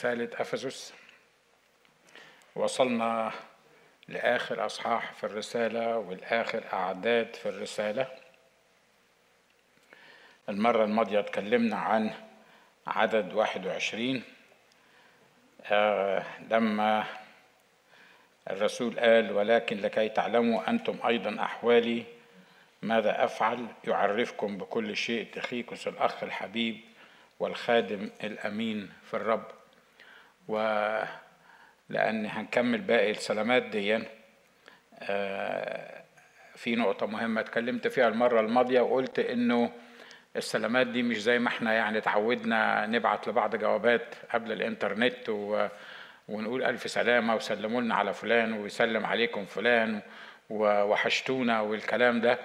رسالة أفسس. وصلنا لآخر أصحاح في الرسالة والآخر أعداد في الرسالة. المرة الماضية اتكلمنا عن عدد واحد وعشرين. آه لما الرسول قال ولكن لكي تعلموا أنتم أيضا أحوالي ماذا أفعل؟ يعرفكم بكل شيء تخيكس الأخ الحبيب والخادم الأمين في الرب ولأن هنكمل باقي السلامات دي في نقطة مهمة اتكلمت فيها المرة الماضية وقلت إنه السلامات دي مش زي ما إحنا يعني اتعودنا نبعت لبعض جوابات قبل الإنترنت و ونقول ألف سلامة وسلموا لنا على فلان ويسلم عليكم فلان ووحشتونا والكلام ده.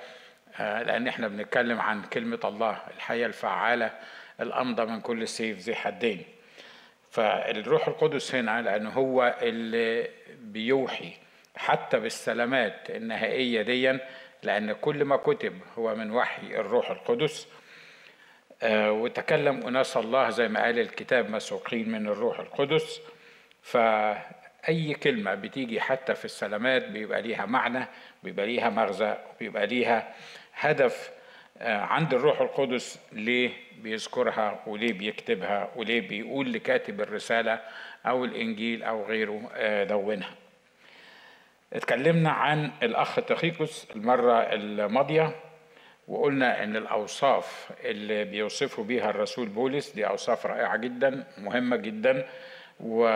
لأن إحنا بنتكلم عن كلمة الله الحياة الفعالة الأمضى من كل سيف ذي حدين. فالروح القدس هنا لأنه هو اللي بيوحي حتى بالسلامات النهائية دي لأن كل ما كتب هو من وحي الروح القدس. وتكلم أناس الله زي ما قال الكتاب مسوقين من الروح القدس. فأي كلمة بتيجي حتى في السلامات بيبقى ليها معنى بيبقى ليها مغزى بيبقى ليها هدف عند الروح القدس ليه بيذكرها وليه بيكتبها وليه بيقول لكاتب الرسالة أو الإنجيل أو غيره دونها. اتكلمنا عن الأخ تخيكوس المرة الماضية وقلنا إن الأوصاف اللي بيوصفوا بيها الرسول بولس دي أوصاف رائعة جدا مهمة جدا و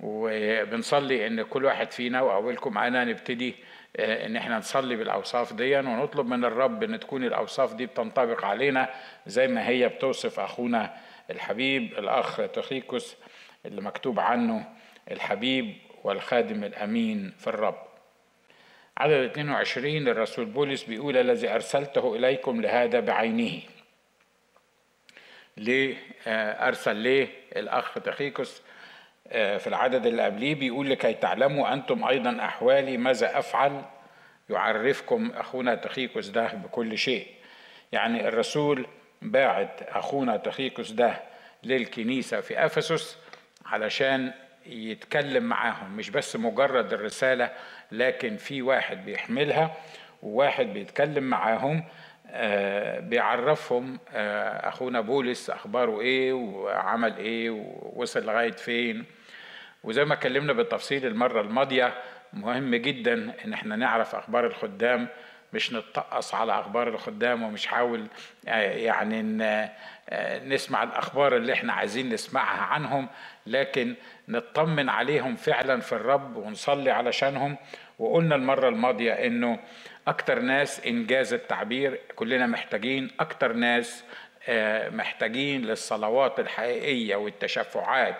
وبنصلي إن كل واحد فينا وأولكم أنا نبتدي إن إحنا نصلي بالأوصاف دي ونطلب من الرب إن تكون الأوصاف دي بتنطبق علينا زي ما هي بتوصف أخونا الحبيب الأخ تخيكوس اللي مكتوب عنه الحبيب والخادم الأمين في الرب. عدد 22 الرسول بولس بيقول الذي أرسلته إليكم لهذا بعينه. ليه؟ أرسل ليه الأخ تخيكس في العدد اللي قبليه بيقول لكي تعلموا أنتم أيضا أحوالي ماذا أفعل يعرفكم أخونا تخيكس ده بكل شيء. يعني الرسول باعت أخونا تخيكس ده للكنيسة في أفسس علشان يتكلم معاهم. مش بس مجرد الرسالة لكن في واحد بيحملها وواحد بيتكلم معاهم آه بيعرفهم آه أخونا بولس أخباره إيه وعمل إيه ووصل لغاية فين. وزي ما اتكلمنا بالتفصيل المرة الماضية مهم جدا إن إحنا نعرف أخبار الخدام مش نتقص على أخبار الخدام ومش حاول يعني نسمع الأخبار اللي إحنا عايزين نسمعها عنهم لكن نطمن عليهم فعلا في الرب ونصلي علشانهم. وقلنا المرة الماضية إنه أكتر ناس إنجاز التعبير كلنا محتاجين أكتر ناس محتاجين للصلوات الحقيقية والتشفعات.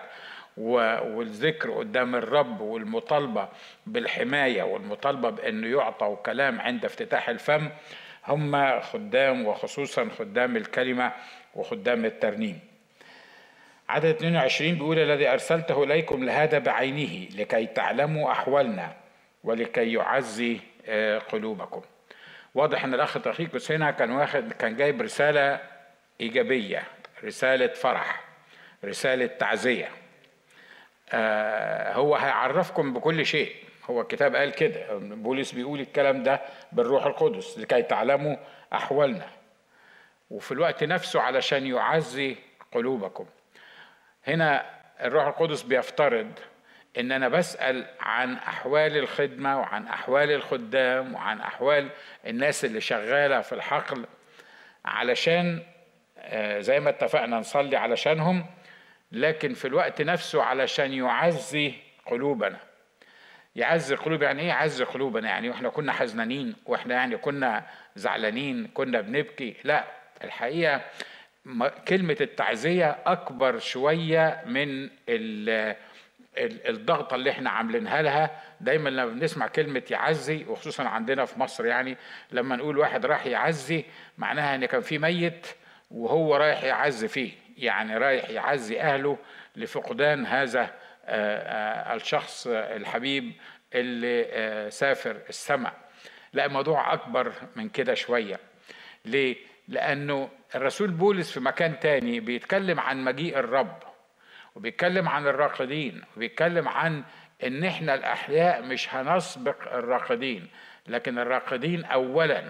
والذكر قدام الرب والمطالبة بالحماية والمطالبة بأنه يعطوا كلام عند افتتاح الفم هم خدام وخصوصا خدام الكلمة وخدام الترنيم. عدد 22 بيقول الذي أرسلته إليكم لهذا بعينه لكي تعلموا أحوالنا ولكي يعزي قلوبكم. واضح إن الأخ تخيكوس هنا كان واخد كان جايب رسالة إيجابية، رسالة فرح، رسالة تعزية. آه هو هيعرفكم بكل شيء. هو الكتاب قال كده. بولس بيقول الكلام ده بالروح القدس لكي تعلموا أحوالنا. وفي الوقت نفسه علشان يعزي قلوبكم. هنا الروح القدس بيفترض إن أنا بسأل عن أحوال الخدمة وعن أحوال الخدام وعن أحوال الناس اللي شغالة في الحقل علشان آه زي ما اتفقنا نصلي علشانهم لكن في الوقت نفسه علشان يعزي قلوبنا. يعزي قلوب يعني إيه يعزي قلوبنا؟ يعني وإحنا كنا حزنانين وإحنا يعني كنا زعلانين كنا بنبكي. لا الحقيقة كلمة التعزية أكبر شوية من الضغطة اللي إحنا عاملينها لها. دايما لما بنسمع كلمة يعزي وخصوصا عندنا في مصر يعني لما نقول واحد راح يعزي معناها إن كان في ميت وهو رايح يعزي فيه. يعني رايح يعزي أهله لفقدان هذا الشخص الحبيب اللي سافر السماء. لا الموضوع أكبر من كده شوية. ليه؟ لأنه الرسول بولس في مكان تاني بيتكلم عن مجيء الرب وبيتكلم عن الراقدين وبيتكلم عن إن إحنا الأحياء مش هنسبق الراقدين لكن الراقدين اولا.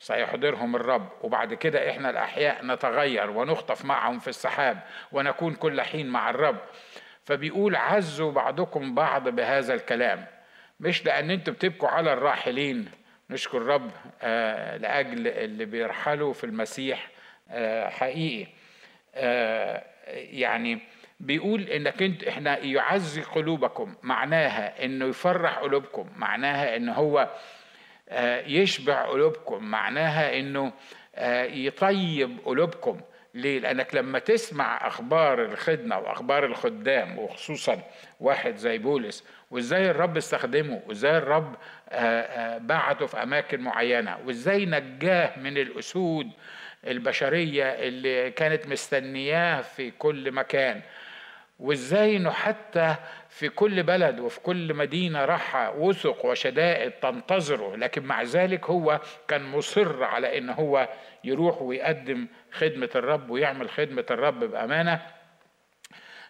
سيحضرهم الرب. وبعد كده إحنا الأحياء نتغير ونخطف معهم في السحاب ونكون كل حين مع الرب. فبيقول عزوا بعضكم بعض بهذا الكلام. مش لأن أنتوا بتبكوا على الراحلين. نشكر الرب آه لأجل اللي بيرحلوا في المسيح آه حقيقي. آه يعني بيقول إنك أنت إحنا يعزي قلوبكم معناها إنه يفرح قلوبكم معناها إن هو يشبع قلوبكم. معناها إنه آه، يطيب قلوبكم. ليه؟ لأنك لما تسمع أخبار الخدمة وأخبار الخدام وخصوصا واحد زي بولس وإزاي الرب استخدمه وإزاي الرب آه، بعته في أماكن معينة وإزاي نجاه من الأسود البشرية اللي كانت مستنياه في كل مكان. وازاي إنه حتى في كل بلد وفي كل مدينة راح وثق وشدائد تنتظره لكن مع ذلك هو كان مصر على إن هو يروح ويقدم خدمة الرب ويعمل خدمة الرب بأمانة.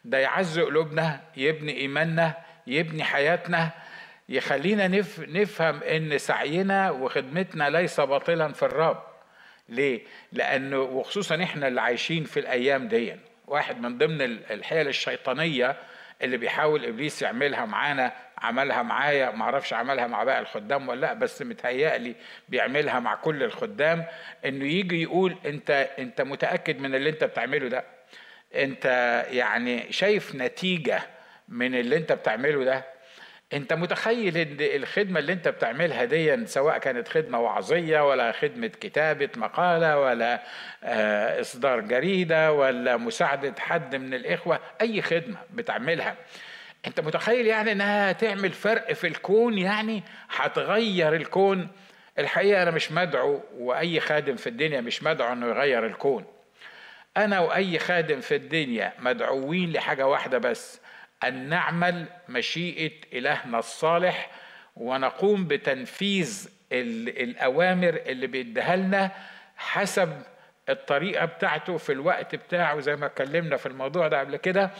ده يعز قلوبنا يبني إيماننا يبني حياتنا. يخلينا نفهم إن سعينا وخدمتنا ليس باطلا في الرب. ليه؟ لأنه وخصوصا إحنا اللي عايشين في الأيام دي واحد من ضمن الحيل الشيطانية اللي بيحاول إبليس يعملها معانا عملها معايا ما أعرفش عملها مع باقي الخدام ولا لأ بس متهيألي بيعملها مع كل الخدام إنه يجي يقول أنت أنت متأكد من اللي أنت بتعمله ده؟ أنت يعني شايف نتيجة من اللي أنت بتعمله ده؟ انت متخيل ان الخدمة اللي انت بتعملها دي سواء كانت خدمة وعظية ولا خدمة كتابة مقالة ولا آه، إصدار جريدة ولا مساعدة حد من الإخوة أي خدمة بتعملها. انت متخيل يعني انها تعمل فرق في الكون يعني؟ هتغير الكون. الحقيقة أنا مش مدعو وأي خادم في الدنيا مش مدعو إنه يغير الكون. أنا وأي خادم في الدنيا مدعوين لحاجة واحدة بس أن نعمل مشيئة إلهنا الصالح ونقوم بتنفيذ الأوامر اللي بيديها لنا حسب الطريقة بتاعته في الوقت بتاعه زي ما اتكلمنا في الموضوع ده قبل كده.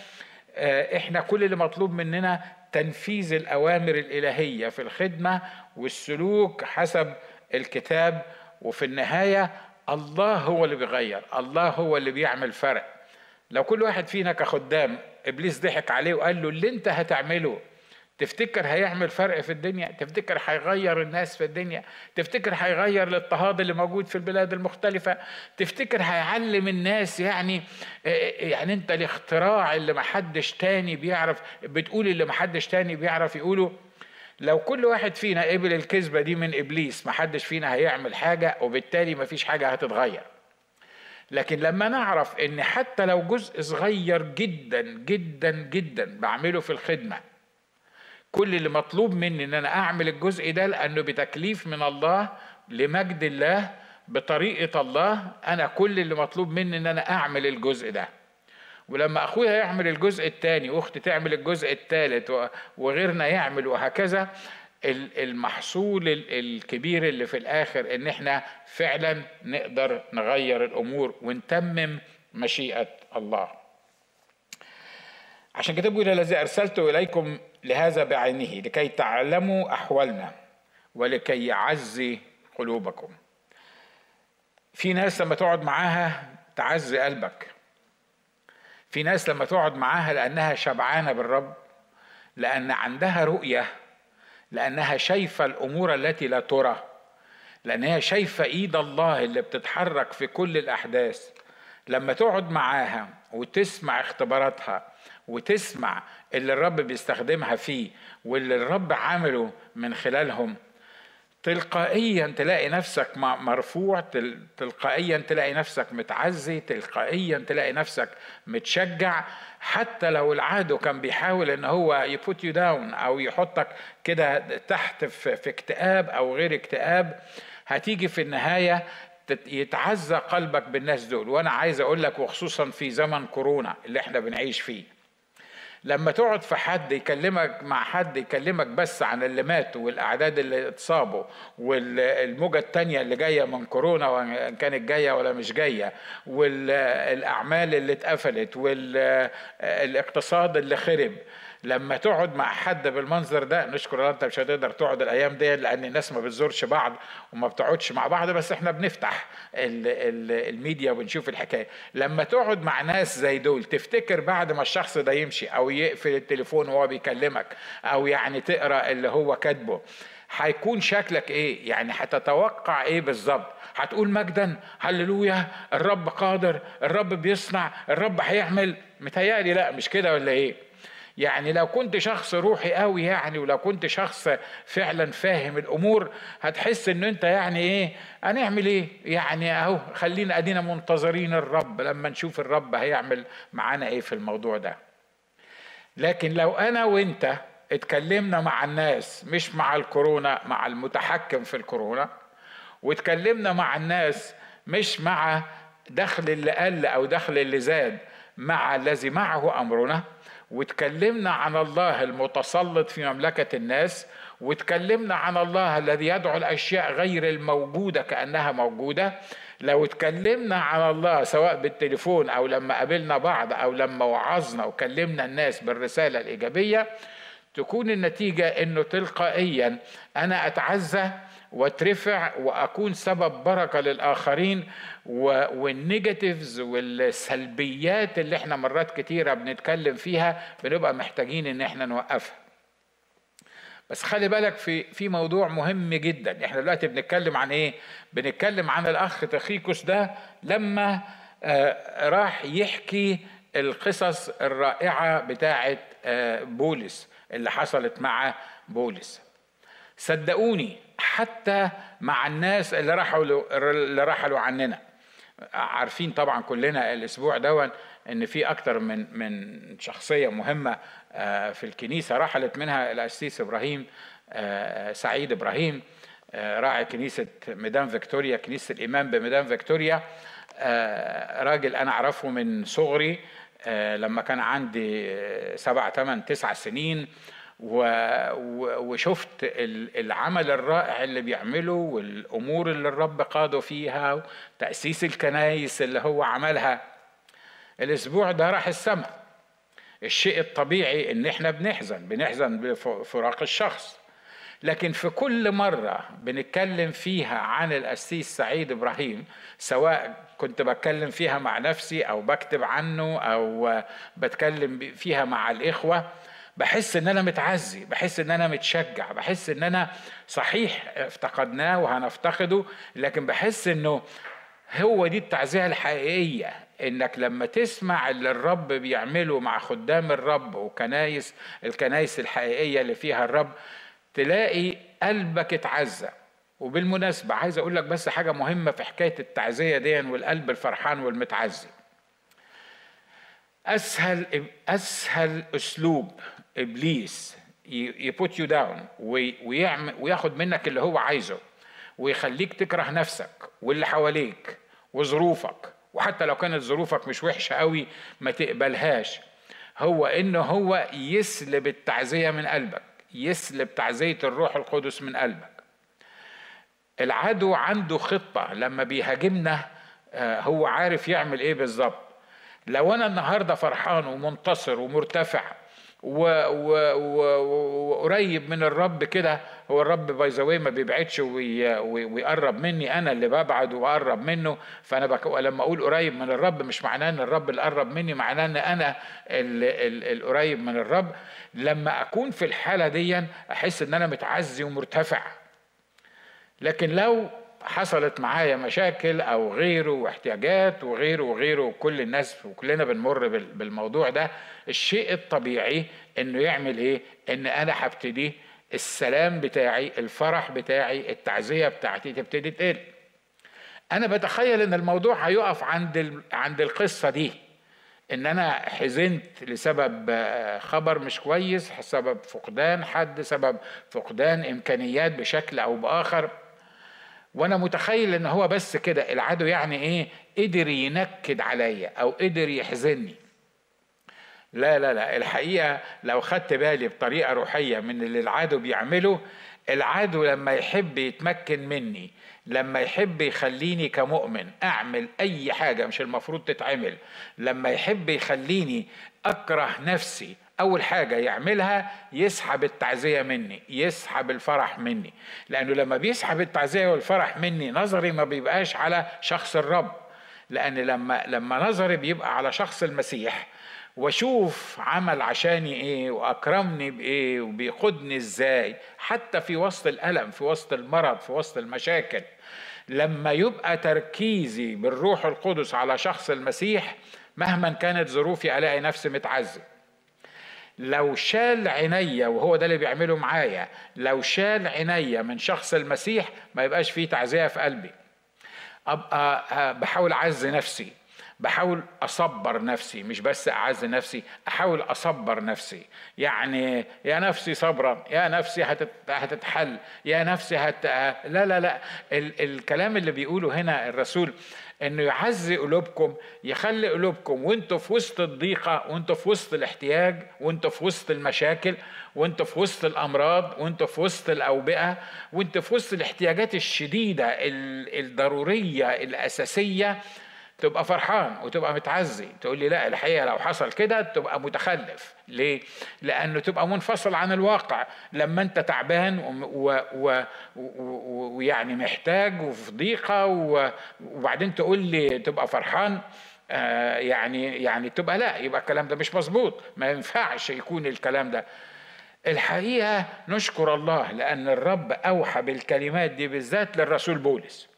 آه، إحنا كل اللي مطلوب مننا تنفيذ الأوامر الإلهية في الخدمة والسلوك حسب الكتاب. وفي النهاية الله هو اللي بيغير الله هو اللي بيعمل فرق. لو كل واحد فينا كخدام إبليس ضحك عليه وقال له اللي أنت هتعمله؟ تفتكر هيعمل فرق في الدنيا؟ تفتكر هيغير الناس في الدنيا؟ تفتكر هيغير الاضطهاد اللي موجود في البلاد المختلفة؟ تفتكر هيعلم الناس يعني يعني أنت الاختراع اللي محدش تاني بيعرف بتقول اللي محدش تاني بيعرف يقوله؟ لو كل واحد فينا قبل الكذبة دي من إبليس محدش فينا هيعمل حاجة وبالتالي مفيش حاجة هتتغير. لكن لما نعرف إن حتى لو جزء صغير جدا جدا جدا بعمله في الخدمة كل اللي مطلوب مني إن أنا أعمل الجزء ده لأنه بتكليف من الله لمجد الله بطريقة الله أنا كل اللي مطلوب مني إن أنا أعمل الجزء ده. ولما أخويا يعمل الجزء الثاني وأختي تعمل الجزء الثالث وغيرنا يعمل وهكذا المحصول الكبير اللي في الآخر إن إحنا فعلا نقدر نغير الأمور ونتمم مشيئة الله. عشان كده بيقول الذي ارسلته إليكم لهذا بعينه لكي تعلموا أحوالنا ولكي يعزي قلوبكم. في ناس لما تقعد معاها تعزي قلبك. في ناس لما تقعد معاها لأنها شبعانة بالرب لأن عندها رؤية لأنها شايفة الأمور التي لا ترى لأنها شايفة إيد الله اللي بتتحرك في كل الأحداث. لما تقعد معاها وتسمع اختباراتها وتسمع اللي الرب بيستخدمها فيه واللي الرب عامله من خلالهم تلقائيا تلاقي نفسك مرفوع تلقائيا تلاقي نفسك متعزي تلقائيا تلاقي نفسك متشجع. حتى لو العدو كان بيحاول إن هو يـ put you down أو يحطك كده تحت في اكتئاب أو غير اكتئاب هتيجي في النهاية يتعزى قلبك بالناس دول. وأنا عايز أقول لك وخصوصا في زمن كورونا اللي إحنا بنعيش فيه. لما تقعد في حد يكلمك مع حد يكلمك بس عن اللي ماتوا والأعداد اللي اتصابوا والموجة الثانية اللي جاية من كورونا وإن كانت جاية ولا مش جاية والأعمال اللي اتقفلت والاقتصاد اللي خرب لما تقعد مع حد بالمنظر ده نشكر الله انت مش هتقدر تقعد الأيام دي لأن الناس ما بتزورش بعض وما بتقعدش مع بعض بس إحنا بنفتح ال ال الميديا وبنشوف الحكاية. لما تقعد مع ناس زي دول تفتكر بعد ما الشخص ده يمشي أو يقفل التليفون وهو بيكلمك أو يعني تقرأ اللي هو كاتبه هيكون شكلك إيه؟ يعني هتتوقع إيه بالظبط؟ هتقول مجدا هللويا الرب قادر الرب بيصنع الرب هيعمل. متهيألي لا مش كده ولا إيه؟ يعني لو كنت شخص روحي قوي يعني ولو كنت شخص فعلا فاهم الأمور هتحس إن أنت يعني إيه هنعمل إيه؟ يعني أهو خلينا أدينا منتظرين الرب. لما نشوف الرب هيعمل معانا إيه في الموضوع ده. لكن لو أنا وأنت اتكلمنا مع الناس مش مع الكورونا مع المتحكم في الكورونا واتكلمنا مع الناس مش مع دخل اللي قل أو دخل اللي زاد مع الذي معه أمرنا وتكلمنا عن الله المتسلط في مملكة الناس وتكلمنا عن الله الذي يدعو الأشياء غير الموجودة كأنها موجودة. لو اتكلمنا عن الله سواء بالتليفون أو لما قابلنا بعض أو لما وعظنا وكلمنا الناس بالرسالة الإيجابية تكون النتيجة أنه تلقائيا أنا أتعزى واترفع وأكون سبب بركة للآخرين والنيجاتيفز والسلبيات اللي إحنا مرات كتيرة بنتكلم فيها بنبقى محتاجين إن إحنا نوقفها. بس خلي بالك في في موضوع مهم جدا. إحنا دلوقتي بنتكلم عن إيه؟ بنتكلم عن الأخ تخيكوس ده لما آه راح يحكي القصص الرائعة بتاعه آه بولس اللي حصلت مع بولس. صدقوني حتى مع الناس اللي رحلوا اللي رحلوا عننا. عارفين طبعا كلنا الأسبوع دون إن في أكتر من من شخصية مهمة آه، في الكنيسة رحلت منها القسيس إبراهيم آه، سعيد إبراهيم آه، راعي كنيسة ميدان فيكتوريا كنيسة الإمام بميدان فيكتوريا. راجل أنا أعرفه من صغري لما كان عندي سبع ثمان تسع سنين وشفت العمل الرائع اللي بيعمله والأمور اللي الرب قاده فيها تاسيس الكنايس اللي هو عملها. الأسبوع ده راح السماء. الشيء الطبيعي إن إحنا بنحزن بنحزن بفراق الشخص. لكن في كل مرة بنتكلم فيها عن القسيس سعيد إبراهيم سواء كنت بتكلم فيها مع نفسي أو بكتب عنه أو بتكلم فيها مع الإخوة بحس إن أنا متعزي بحس إن أنا متشجع بحس إن أنا صحيح افتقدناه وهنفتقده لكن بحس إنه هو دي التعزية الحقيقية إنك لما تسمع اللي الرب بيعمله مع خدام الرب وكنايس الكنايس الحقيقية اللي فيها الرب تلاقي قلبك اتعزى. وبالمناسبة عايز أقول لك بس حاجة مهمة في حكاية التعزية دي والقلب الفرحان والمتعزي. أسهل أسهل أسلوب إبليس. يـ put you down ويعمل وياخد منك اللي هو عايزه. ويخليك تكره نفسك واللي حواليك وظروفك. وحتى لو كانت ظروفك مش وحشة قوي ما تقبلهاش. هو انه هو يسلب التعزية من قلبك. يسلب تعزية الروح القدس من قلبك. العدو عنده خطة. لما بيهاجمنا آه، هو عارف يعمل إيه بالظبط. لو أنا النهارده فرحان ومنتصر ومرتفع وقريب من الرب كده. هو الرب باي ما بيبعدش ويقرب مني أنا اللي ببعد وأقرب منه. فأنا بك... لما أقول قريب من الرب مش معناه إن الرب اللي قرب مني معناه إن أنا القريب من الرب. لما أكون في الحالة دي أحس إن أنا متعزي ومرتفع. لكن لو حصلت معايا مشاكل أو غيره واحتياجات وغيره وغيره وكل الناس وكلنا بنمر بالموضوع ده الشيء الطبيعي إنه يعمل إيه؟ إن أنا هبتدي السلام بتاعي الفرح بتاعي التعزية بتاعتي تبتدي تقل. أنا بتخيل إن الموضوع هيقف عند عند القصة دي. إن أنا حزنت لسبب خبر مش كويس سبب فقدان حد سبب فقدان إمكانيات بشكل أو بآخر. وأنا متخيل ان هو بس كده العدو يعني إيه؟ قدر ينكد عليا أو قدر يحزني لا لا لا الحقيقة لو خدت بالي بطريقة روحية من اللي العدو بيعمله العدو لما يحب يتمكن مني لما يحب يخليني كمؤمن أعمل أي حاجة مش المفروض تتعمل لما يحب يخليني أكره نفسي أول حاجة يعملها يسحب التعزية مني يسحب الفرح مني. لأنه لما بيسحب التعزية والفرح مني نظري ما بيبقاش على شخص الرب. لأن لما لما نظري بيبقى على شخص المسيح. وأشوف عمل عشاني إيه وأكرمني بإيه وبيقودني إزاي. حتى في وسط الألم في وسط المرض في وسط المشاكل. لما يبقى تركيزي بالروح القدس على شخص المسيح مهما كانت ظروفي ألاقي نفسي متعذب لو شال عينيا وهو ده اللي بيعمله معايا لو شال عينيا من شخص المسيح ما يبقاش فيه تعزية في قلبي. أبقى آه، بحاول أعز نفسي بحاول أصبر نفسي مش بس أعز نفسي أحاول أصبر نفسي. يعني يا نفسي صبرا يا نفسي هتتحل يا نفسي هت لا لا لا. ال... الكلام اللي بيقوله هنا الرسول إنه يعزي قلوبكم يخلي قلوبكم وأنتوا في وسط الضيقة وأنتوا في وسط الاحتياج وأنتوا في وسط المشاكل وأنتوا في وسط الأمراض وأنتوا في وسط الأوبئة وأنتوا في وسط الاحتياجات الشديدة الضرورية الأساسية. تبقى فرحان وتبقى متعزي. تقول لي لا الحقيقة لو حصل كده تبقى متخلف. ليه؟ لأنه تبقى منفصل عن الواقع. لما أنت تعبان ويعني محتاج وفي ضيقة وبعدين تقول لي تبقى فرحان آه يعني يعني تبقى لا يبقى الكلام ده مش مظبوط. ما ينفعش يكون الكلام ده. الحقيقة نشكر الله لأن الرب أوحى بالكلمات دي بالذات للرسول بولس.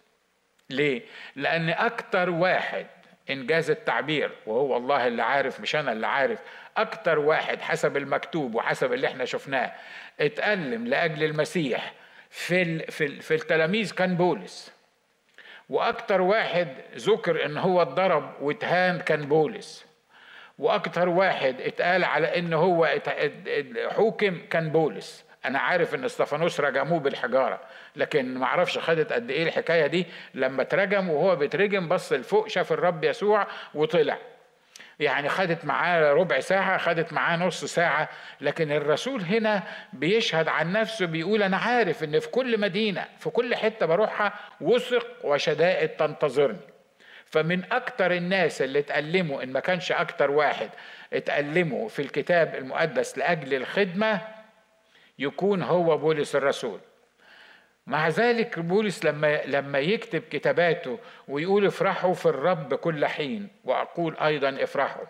ليه؟ لأن أكتر واحد إنجاز التعبير وهو الله اللي عارف مش أنا اللي عارف أكتر واحد حسب المكتوب وحسب اللي إحنا شفناه اتألم لأجل المسيح في في في التلاميذ كان بولس. وأكتر واحد ذكر إن هو اتضرب واتهان كان بولس. وأكتر واحد اتقال على إن هو حوكم كان بولس. أنا عارف إن استفانوس رجموه بالحجارة لكن ما أعرفش خدت قد إيه الحكاية دي. لما اترجم وهو بيترجم بص لفوق شاف الرب يسوع وطلع. يعني خدت معاه ربع ساعة خدت معاه نص ساعة لكن الرسول هنا بيشهد عن نفسه بيقول أنا عارف إن في كل مدينة في كل حتة بروحها وثق وشدائد تنتظرني. فمن أكتر الناس اللي اتألموا إن ما كانش أكتر واحد اتألموا في الكتاب المقدس لأجل الخدمة يكون هو بولس الرسول. مع ذلك بولس لما لما يكتب كتاباته ويقول افرحوا في الرب كل حين وأقول أيضا افرحوا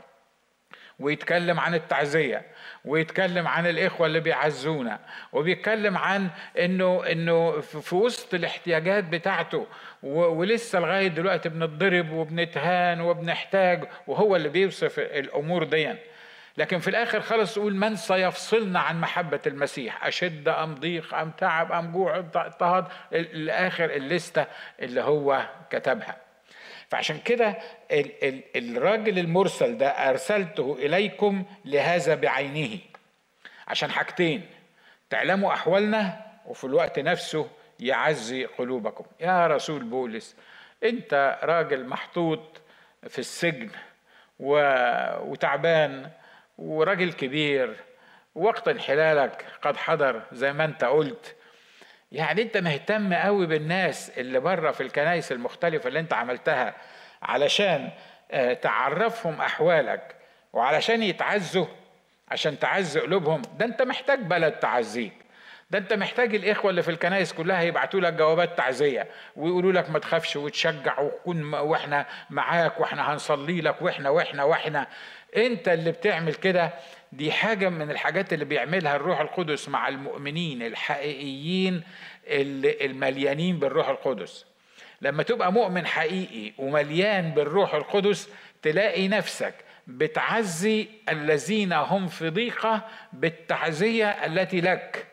ويتكلم عن التعزية ويتكلم عن الإخوة اللي بيعزونا وبيتكلم عن إنه إنه في وسط الاحتياجات بتاعته ولسه لغاية دلوقتي بنتضرب وبنتهان وبنحتاج وهو اللي بيوصف الأمور دي لكن في الآخر خلص يقول من سيفصلنا عن محبة المسيح؟ أشد أم ضيق أم تعب أم جوع اضطهاد؟ الآخر الليستة اللي هو كتبها. فعشان كده الراجل المرسل ده أرسلته إليكم لهذا بعينه. عشان حاجتين تعلموا أحوالنا وفي الوقت نفسه يعزي قلوبكم. يا رسول بولس أنت راجل محطوط في السجن وتعبان وراجل كبير وقت انحلالك قد حضر زي ما انت قلت. يعني انت مهتم قوي بالناس اللي بره في الكنائس المختلفة اللي انت عملتها علشان آه، تعرفهم أحوالك وعلشان يتعزوا عشان تعز قلوبهم. ده انت محتاج بلد تعزيك. ده انت محتاج الإخوة اللي في الكنائس كلها يبعتوا لك جوابات تعزية ويقولوا لك ما تخافش وتشجع وكون وإحنا معاك وإحنا هنصلي لك وإحنا وإحنا وإحنا. انت اللي بتعمل كده دي حاجة من الحاجات اللي بيعملها الروح القدس مع المؤمنين الحقيقيين المليانين بالروح القدس. لما تبقى مؤمن حقيقي ومليان بالروح القدس تلاقي نفسك بتعزي الذين هم في ضيقة بالتعزية التي لك.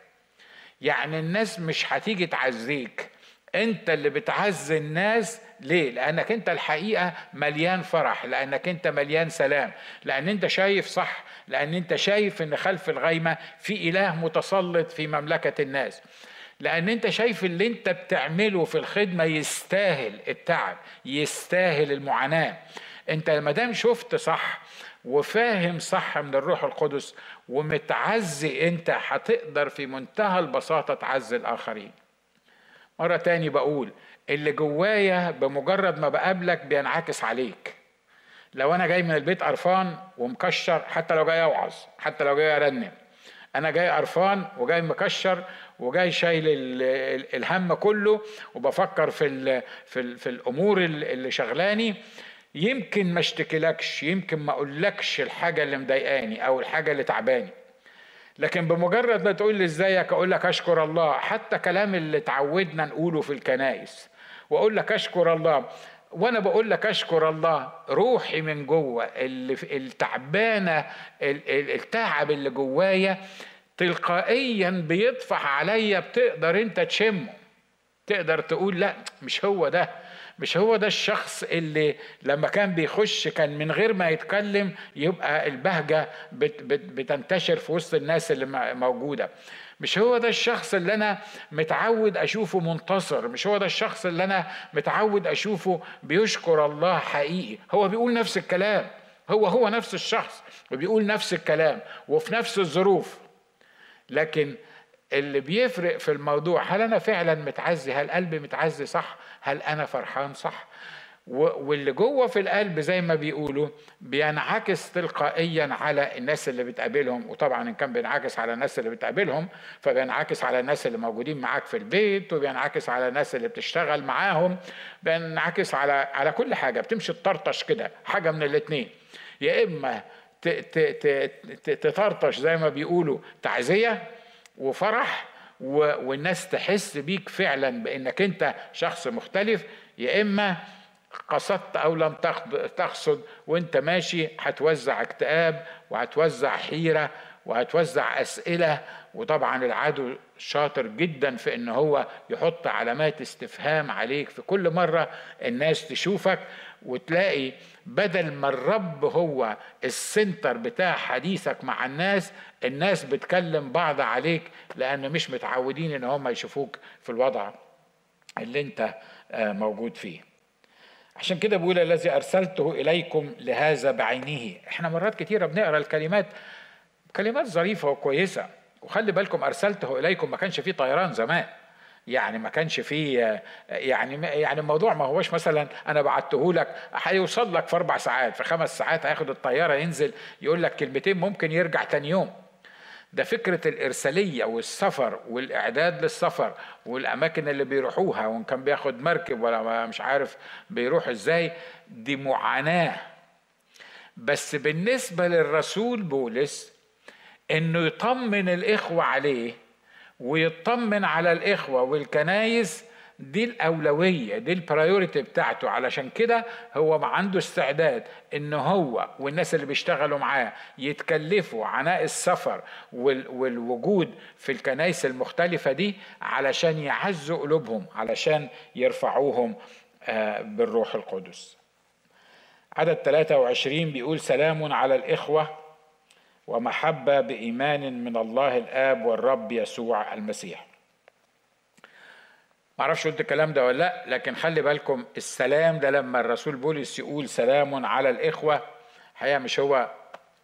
يعني الناس مش هتيجي تعزيك. انت اللي بتعزي الناس ليه؟ لأنك أنت الحقيقة مليان فرح لأنك أنت مليان سلام. لأن أنت شايف صح لأن أنت شايف إن خلف الغيمة في إله متسلط في مملكة الناس. لأن أنت شايف اللي أنت بتعمله في الخدمة يستاهل التعب يستاهل المعاناة. أنت ما دام شفت صح وفاهم صح من الروح القدس ومتعزي أنت هتقدر في منتهى البساطة تعزي الآخرين. مرة تاني بقول اللي جوايا بمجرد ما بقابلك بينعكس عليك. لو أنا جاي من البيت قرفان ومكشر حتى لو جاي أوعظ حتى لو جاي أرنم. أنا جاي قرفان وجاي مكشر وجاي شايل الهم كله وبفكر في ال في, ال في الأمور اللي شغلاني. يمكن ما اشتكيلكش يمكن ما أقولكش الحاجة اللي مضايقاني أو الحاجة اللي تعباني. لكن بمجرد ما تقول لي إزيك أقول لك أشكر الله. حتى كلام اللي اتعودنا نقوله في الكنائس وأقول لك أشكر الله. وأنا بقول لك أشكر الله. روحي من جوه اللي التعبانة التعب اللي جوايا تلقائيا بيطفح عليا. بتقدر أنت تشمه. تقدر تقول لا مش هو ده. مش هو ده الشخص اللي لما كان بيخش كان من غير ما يتكلم يبقى البهجة بتنتشر في وسط الناس اللي موجودة. مش هو ده الشخص اللي أنا متعود أشوفه منتصر مش هو ده الشخص اللي أنا متعود أشوفه بيشكر الله حقيقي. هو بيقول نفس الكلام هو هو نفس الشخص وبيقول نفس الكلام وفي نفس الظروف. لكن اللي بيفرق في الموضوع هل أنا فعلا متعزي؟ هل قلبي متعزي صح؟ هل أنا فرحان صح؟ واللي جوه في القلب زي ما بيقولوا بينعكس تلقائيا على الناس اللي بتقابلهم وطبعا إن كان بينعكس على الناس اللي بتقابلهم فبينعكس على الناس اللي موجودين معاك في البيت وبينعكس على الناس اللي بتشتغل معاهم بينعكس على على كل حاجة. بتمشي تطرطش كده حاجة من الاثنين يا إما تطرطش زي ما بيقولوا تعزية وفرح والناس تحس بيك فعلا بإنك أنت شخص مختلف. يا إما قصدت أو لم تقصد وأنت ماشي هتوزع اكتئاب وهتوزع حيرة وهتوزع أسئلة وطبعا العدو شاطر جدا في إن هو يحط علامات استفهام عليك في كل مرة الناس تشوفك وتلاقي بدل ما الرب هو السنتر بتاع حديثك مع الناس الناس بتكلم بعض عليك لأن مش متعودين إن هم يشوفوك في الوضع اللي أنت آه، موجود فيه. عشان كده بيقول الذي أرسلته إليكم لهذا بعينه. إحنا مرات كتيرة بنقرأ الكلمات كلمات ظريفة وكويسة. وخلي بالكم أرسلته إليكم ما كانش فيه طيران زمان. يعني ما كانش فيه يعني يعني الموضوع ما هوش مثلا أنا بعته لك هيوصل لك في أربع ساعات في خمس ساعات هياخد الطيارة ينزل يقول لك كلمتين ممكن يرجع تاني يوم. ده فكرة الإرسالية والسفر والإعداد للسفر والأماكن اللي بيروحوها وإن كان بياخد مركب ولا مش عارف بيروح إزاي دي معاناة. بس بالنسبة للرسول بولس إنه يطمن الإخوة عليه ويطمن على الإخوة والكنايس دي الأولوية دي البرايورتي بتاعته. علشان كده هو عنده استعداد إن هو والناس اللي بيشتغلوا معاه يتكلفوا عناء السفر والوجود في الكنائس المختلفة دي علشان يعزوا قلوبهم علشان يرفعوهم آه، بالروح القدس. عدد 23 بيقول سلام على الإخوة ومحبة بإيمان من الله الآب والرب يسوع المسيح. ما أعرفش قلت الكلام ده ولا لا لكن خلي بالكم السلام ده لما الرسول بولس يقول سلام على الإخوة الحقيقة مش هو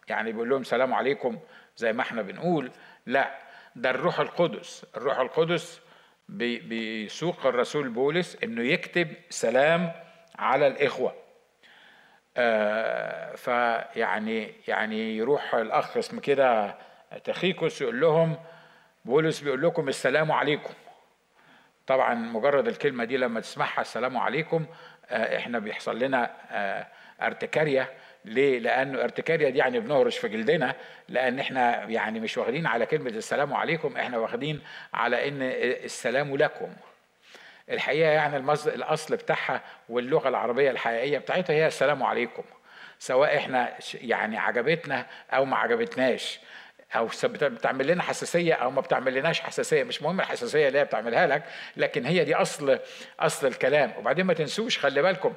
يعني بيقول لهم سلام عليكم زي ما إحنا بنقول لا ده الروح القدس. الروح القدس بيسوق الرسول بولس إنه يكتب سلام على الإخوة. آه فيعني يعني يروح الأخ اسمه كده تخيكوس يقول لهم بولس بيقول لكم السلام عليكم. طبعا مجرد الكلمة دي لما تسمعها السلام عليكم آه، إحنا بيحصل لنا آه، ارتكاريا ليه؟ لأنه ارتكاريا دي يعني بنهرش في جلدنا لأن إحنا يعني مش واخدين على كلمة السلام عليكم إحنا واخدين على إن السلام لكم. الحقيقة يعني الأصل بتاعها واللغة العربية الحقيقية بتاعتها هي السلام عليكم. سواء إحنا يعني عجبتنا أو ما عجبتناش. أو بتعمل لنا حساسية أو ما بتعمل لناش حساسية. مش مهم الحساسية اللي هي بتعملها لك لكن هي دي أصل أصل الكلام. وبعدين ما تنسوش خلي بالكم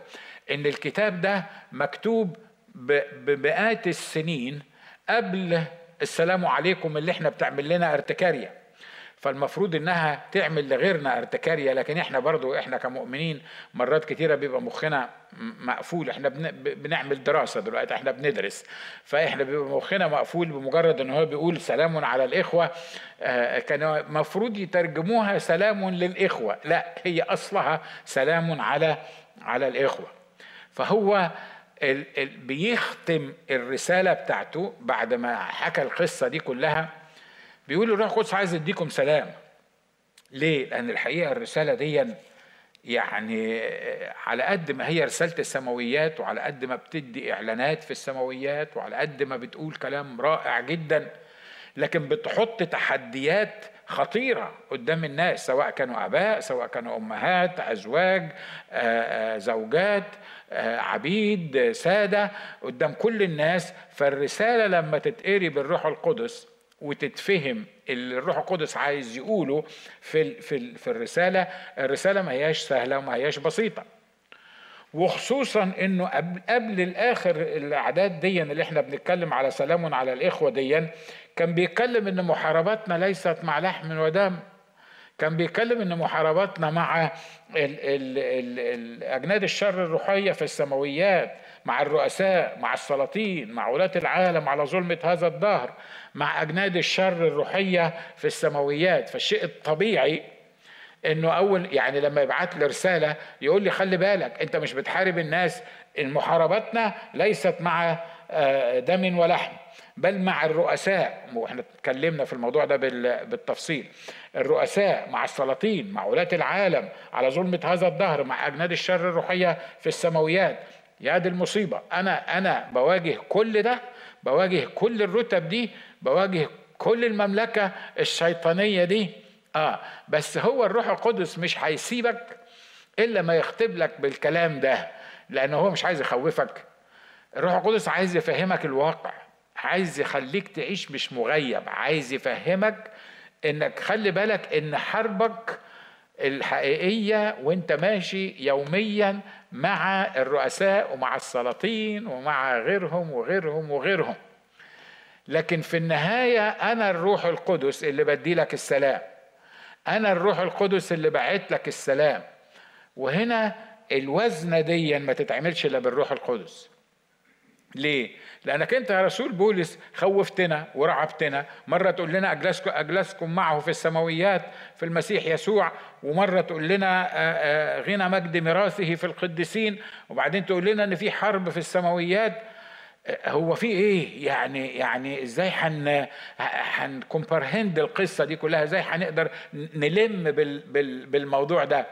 إن الكتاب ده مكتوب بمئات السنين قبل السلام عليكم اللي إحنا بتعمل لنا ارتكاريه فالمفروض إنها تعمل لغيرنا ارتكاريه لكن إحنا برضو إحنا كمؤمنين مرات كتيرة بيبقى مخنا مقفول. إحنا بنعمل دراسة دلوقتي إحنا بندرس. فإحنا بيبقى مخنا مقفول بمجرد إن هو بيقول سلام على الإخوة آه، كان المفروض يترجموها سلام للإخوة. لا هي أصلها سلام على على الإخوة. فهو بيختم الرسالة بتاعته بعد ما حكى القصة دي كلها بيقول الروح القدس عايز يديكم سلام ليه؟ لأن الحقيقة الرسالة دي يعني على قد ما هي رسالة السماويات وعلى قد ما بتدي إعلانات في السماويات وعلى قد ما بتقول كلام رائع جدا لكن بتحط تحديات خطيرة قدام الناس سواء كانوا آباء سواء كانوا أمهات أزواج زوجات عبيد سادة قدام كل الناس فالرسالة لما تتقري بالروح القدس وتتفهم اللي الروح القدس عايز يقوله في في في الرسالة الرسالة ما هياش سهلة وما هياش بسيطة. وخصوصا إنه قبل, قبل الآخر الأعداد دي اللي إحنا بنتكلم على سلام على الإخوة دي كان بيتكلم إن محارباتنا ليست مع لحم ودم كان بيتكلم إن محارباتنا مع ال ال ال ال أجناد الشر الروحية في السماويات مع الرؤساء مع السلاطين مع ولاة العالم على ظلمة هذا الدهر مع أجناد الشر الروحية في السماويات. فالشيء الطبيعي إنه أول يعني لما يبعت لي رسالة يقول لي خلي بالك أنت مش بتحارب الناس محارباتنا ليست مع آه، دم ولحم. بل مع الرؤساء وإحنا اتكلمنا في الموضوع ده بالتفصيل. الرؤساء مع السلاطين مع ولاة العالم على ظلمة هذا الدهر مع أجناد الشر الروحية في السماويات. يا دي المصيبة. أنا أنا بواجه كل ده بواجه كل الرتب دي بواجه كل المملكة الشيطانية دي. آه بس هو الروح القدس مش هيسيبك إلا ما يختب لك بالكلام ده لأنه هو مش عايز يخوفك. الروح القدس عايز يفهمك الواقع. عايز يخليك تعيش مش مغيب عايز يفهمك إنك خلي بالك إن حربك الحقيقية وإنت ماشي يوميا مع الرؤساء ومع السلاطين ومع غيرهم وغيرهم وغيرهم. لكن في النهاية أنا الروح القدس اللي بدي لك السلام. أنا الروح القدس اللي بعت لك السلام. وهنا الوزنة دي ما تتعملش إلا بالروح القدس. ليه؟ لأنك أنت يا رسول بولس خوفتنا ورعبتنا. مرة تقول لنا أجلسكم, أجلسكم معه في السماويات في المسيح يسوع ومرة تقول لنا غنى مجد ميراثه في القديسين وبعدين تقول لنا إن في حرب في السماويات. هو في إيه؟ يعني يعني إزاي هن هنكمبرهند القصة دي كلها؟ إزاي هنقدر نلم بال بال بالموضوع ده؟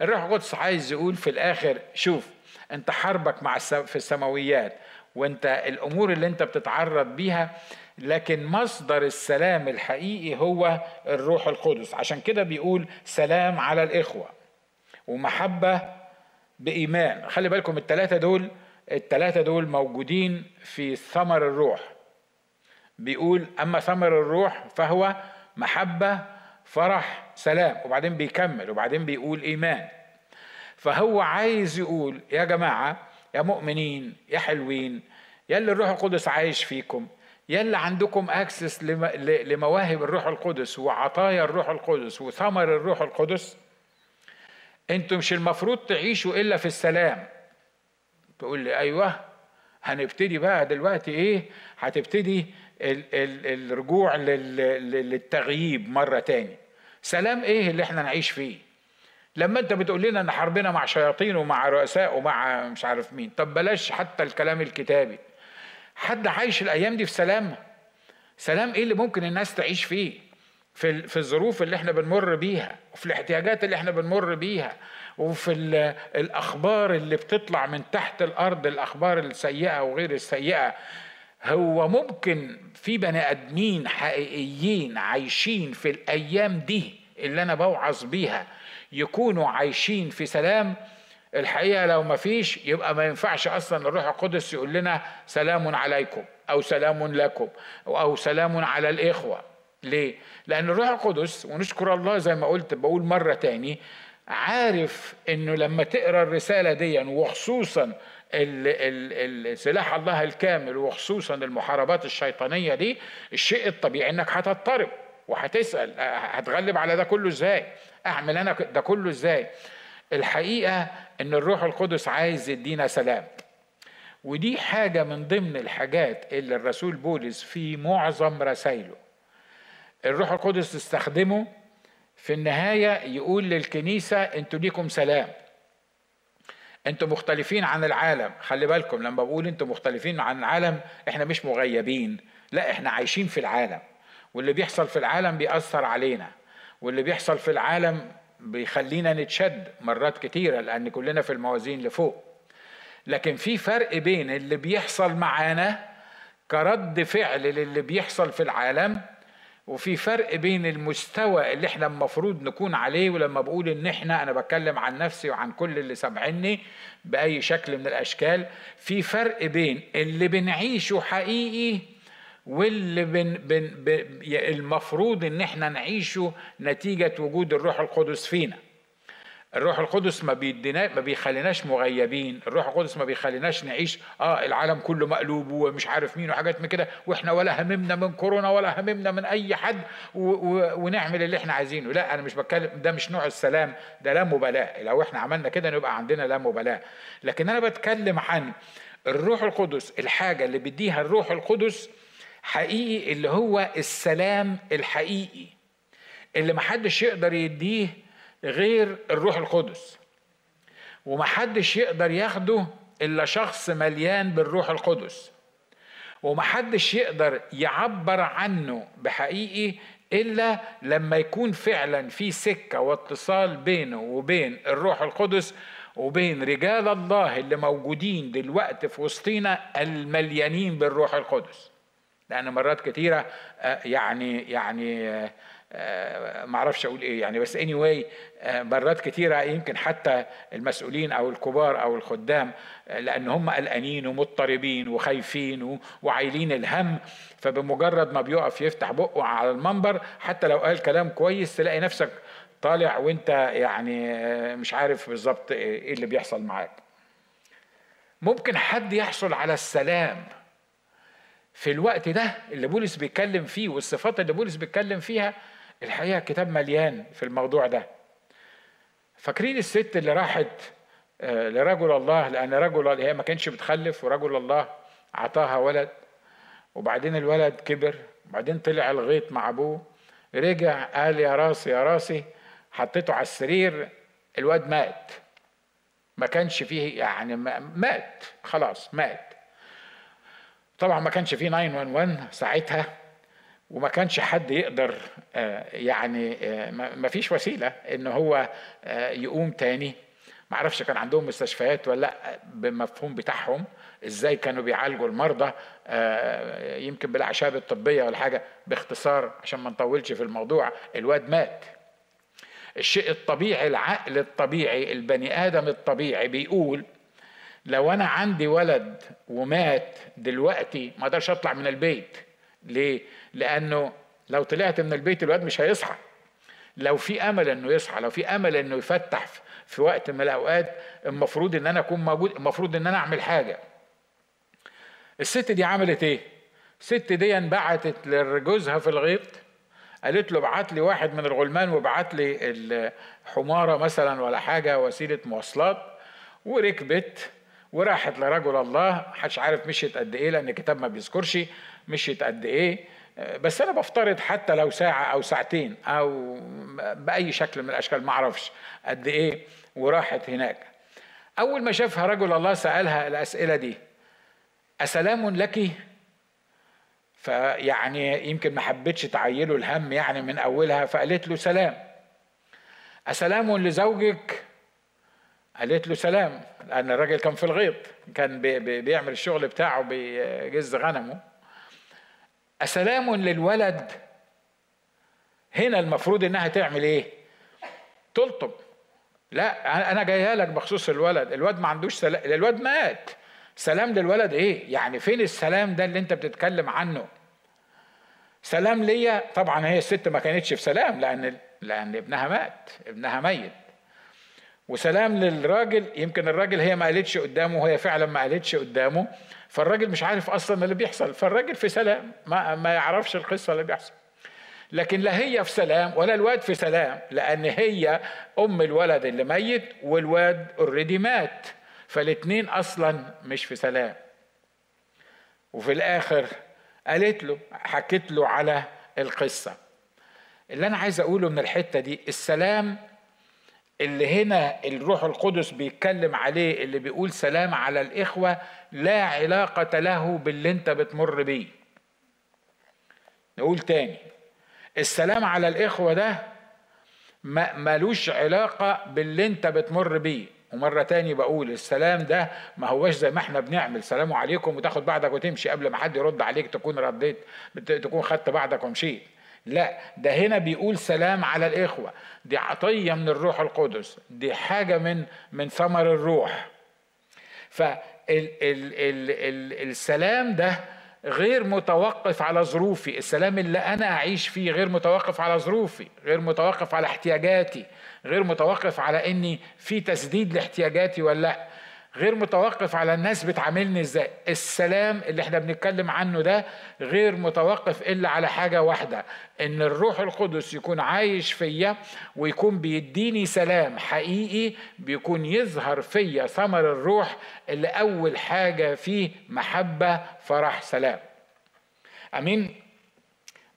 الروح القدس عايز يقول في الآخر شوف أنت حربك مع في السماويات وأنت الأمور اللي أنت بتتعرض بيها لكن مصدر السلام الحقيقي هو الروح القدس. عشان كده بيقول سلام على الإخوة ومحبة بإيمان. خلي بالكم الثلاثه دول الثلاثه دول موجودين في ثمر الروح. بيقول أما ثمر الروح فهو محبة فرح سلام. وبعدين بيكمل وبعدين بيقول إيمان. فهو عايز يقول يا جماعة يا مؤمنين يا حلوين يا اللي الروح القدس عايش فيكم يا اللي عندكم أكسس لمواهب الروح القدس وعطايا الروح القدس وثمر الروح القدس أنتم مش المفروض تعيشوا إلا في السلام. تقول لي أيوه. هنبتدي بقى دلوقتي إيه؟ هتبتدي الرجوع للتغييب مرة تاني. سلام إيه اللي إحنا نعيش فيه؟ لما أنت بتقول لنا إن حربنا مع شياطين ومع رؤساء ومع مش عارف مين طب بلاش حتى الكلام الكتابي. حد عايش الأيام دي في سلام؟ سلام إيه اللي ممكن الناس تعيش فيه؟ في في الظروف اللي إحنا بنمر بيها وفي الاحتياجات اللي إحنا بنمر بيها وفي الأخبار اللي بتطلع من تحت الأرض الأخبار السيئة وغير السيئة. هو ممكن في بني آدمين حقيقيين عايشين في الأيام دي اللي أنا بوعظ بيها يكونوا عايشين في سلام؟ الحقيقة لو ما فيش يبقى ما ينفعش أصلا الروح القدس يقول لنا سلام عليكم أو سلام لكم أو سلام على الإخوة. ليه؟ لأن الروح القدس ونشكر الله زي ما قلت بقول مرة تاني عارف إنه لما تقرأ الرسالة دي وخصوصا سلاح الله الكامل وخصوصا المحاربات الشيطانية دي الشيء الطبيعي إنك هتضطرب وهتسأل هتغلب على ده كله إزاي؟ أعمل أنا ده كله إزاي؟ الحقيقة إن الروح القدس عايز يدينا سلام. ودي حاجة من ضمن الحاجات اللي الرسول بولس في معظم رسائله. الروح القدس استخدمه في النهاية يقول للكنيسة أنتوا ليكم سلام. أنتوا مختلفين عن العالم. خلي بالكم لما بقول أنتوا مختلفين عن العالم إحنا مش مغيبين. لا إحنا عايشين في العالم. واللي بيحصل في العالم بيأثر علينا. واللي بيحصل في العالم بيخلينا نتشد مرات كتيرة لأن كلنا في الموازين لفوق. لكن في فرق بين اللي بيحصل معانا كرد فعل للي بيحصل في العالم وفي فرق بين المستوى اللي إحنا المفروض نكون عليه ولما بقول إن إحنا أنا بتكلم عن نفسي وعن كل اللي سامعيني بأي شكل من الأشكال في فرق بين اللي بنعيشه حقيقي واللي بن بن المفروض إن إحنا نعيشه نتيجة وجود الروح القدس فينا. الروح القدس ما بيدينا ما بيخليناش مغيبين الروح القدس ما بيخليناش نعيش آه العالم كله مقلوب ومش عارف مين وحاجات من كده وإحنا ولا هممنا من كورونا ولا هممنا من أي حد و و ونعمل اللي إحنا عايزينه. لا أنا مش بتكلم ده مش نوع السلام ده لا مبالاة. لو إحنا عملنا كده نبقى عندنا لا مبالاة. لكن أنا بتكلم عن الروح القدس الحاجة اللي بيديها الروح القدس حقيقي اللي هو السلام الحقيقي اللي محدش يقدر يديه غير الروح القدس. ومحدش يقدر ياخده إلا شخص مليان بالروح القدس. ومحدش يقدر يعبر عنه بحقيقي إلا لما يكون فعلا في سكة واتصال بينه وبين الروح القدس وبين رجال الله اللي موجودين دلوقتي في وسطينا المليانين بالروح القدس. لأن مرات كتيرة آه، يعني يعني آه، ما أعرفش أقول إيه يعني. بس اني anyway مرات كتيرة يمكن حتى المسؤولين أو الكبار أو الخدام لأن هم قلقانين ومضطربين وخايفين وعايلين الهم. فبمجرد ما بيقف يفتح بقه على المنبر حتى لو قال كلام كويس تلاقي نفسك طالع وانت يعني مش عارف بالظبط إيه اللي بيحصل معاك. ممكن حد يحصل على السلام في الوقت ده اللي بولس بيتكلم فيه والصفات اللي بولس بيتكلم فيها الحقيقة الكتاب مليان في الموضوع ده. فاكرين الست اللي راحت آه، لرجل الله لأن رجل هي ما كانش بتخلف ورجل الله اعطاها ولد وبعدين الولد كبر وبعدين طلع الغيط مع أبوه رجع قال يا راسي يا راسي حطيته على السرير الواد مات. ما كانش فيه يعني مات خلاص مات. طبعا ما كانش فيه 911 ساعتها. وما كانش حد يقدر آه، يعني آه، ما فيش وسيلة إن هو آه، يقوم تاني. ما أعرفش كان عندهم مستشفيات ولا لأ بالمفهوم بتاعهم إزاي كانوا بيعالجوا المرضى يمكن بالأعشاب الطبية ولا حاجة باختصار عشان ما نطولش في الموضوع الواد مات. الشيء الطبيعي العقل الطبيعي البني آدم الطبيعي بيقول لو أنا عندي ولد ومات دلوقتي ما أقدرش أطلع من البيت ليه؟ لأنه لو طلعت من البيت الولد مش هيصحى. لو في أمل إنه يصحى لو في أمل إنه يفتح في وقت من الأوقات المفروض إن أنا أكون موجود المفروض إن أنا أعمل حاجة. الست دي عملت إيه؟ الست دي بعتت لجوزها في الغيط قالت له ابعت لي واحد من الغلمان وابعت لي الحمارة مثلا ولا حاجة وسيلة مواصلات وركبت وراحت لرجل الله محدش عارف مشيت قد إيه لأن الكتاب ما بيذكرش. مشيت قد إيه. بس أنا بفترض حتى لو ساعة أو ساعتين أو بأي شكل من الأشكال ما أعرفش قد إيه وراحت هناك. أول ما شافها رجل الله سألها الأسئلة دي أسلام لك؟ فيعني يمكن ما حبتش تعيله الهم يعني من أولها فقالت له سلام. أسلام لزوجك؟ قالت له سلام لأن الراجل كان في الغيط كان بيعمل الشغل بتاعه بيجز غنمه. أسلام للولد. هنا المفروض إنها تعمل إيه؟ تلطم. لا أنا جايها لك بخصوص الولد. الولد ما عندوش سلام الولد مات. سلام للولد إيه؟ يعني فين السلام ده اللي أنت بتتكلم عنه؟ سلام ليا؟ طبعا هي الست ما كانتش في سلام لأن لأن ابنها مات. ابنها ميت. وسلام للراجل يمكن الراجل هي ما قالتش قدامه وهي فعلا ما قالتش قدامه. فالراجل مش عارف أصلا اللي بيحصل. فالراجل في سلام ما, ما يعرفش القصة اللي بيحصل. لكن لا هي في سلام ولا الواد في سلام لأن هي أم الولد اللي ميت والواد اوريدي مات. فالاتنين أصلا مش في سلام. وفي الآخر قالت له حكت له على القصة. اللي أنا عايز أقوله من الحتة دي السلام اللي هنا الروح القدس بيتكلم عليه اللي بيقول سلام على الإخوة لا علاقة له باللي انت بتمر بيه. نقول تاني السلام على الإخوة ده ملوش علاقة باللي انت بتمر بيه. ومرة تاني بقول السلام ده ما هوش زي ما إحنا بنعمل سلام عليكم وتاخد بعضك وتمشي قبل ما حد يرد عليك تكون رديت تكون خدت بعضك ومشيت. لا ده هنا بيقول سلام على الإخوة. دي عطية من الروح القدس. دي حاجة من من ثمر الروح. فالسلام ده غير متوقف على ظروفي. السلام اللي أنا أعيش فيه غير متوقف على ظروفي غير متوقف على احتياجاتي غير متوقف على إني في تسديد لاحتياجاتي ولا لأ. غير متوقف على الناس بتعاملني إزاي. السلام اللي إحنا بنتكلم عنه ده غير متوقف إلا على حاجة واحدة إن الروح القدس يكون عايش فيا ويكون بيديني سلام حقيقي بيكون يظهر فيا ثمر الروح اللي أول حاجة فيه محبة فرح سلام. أمين؟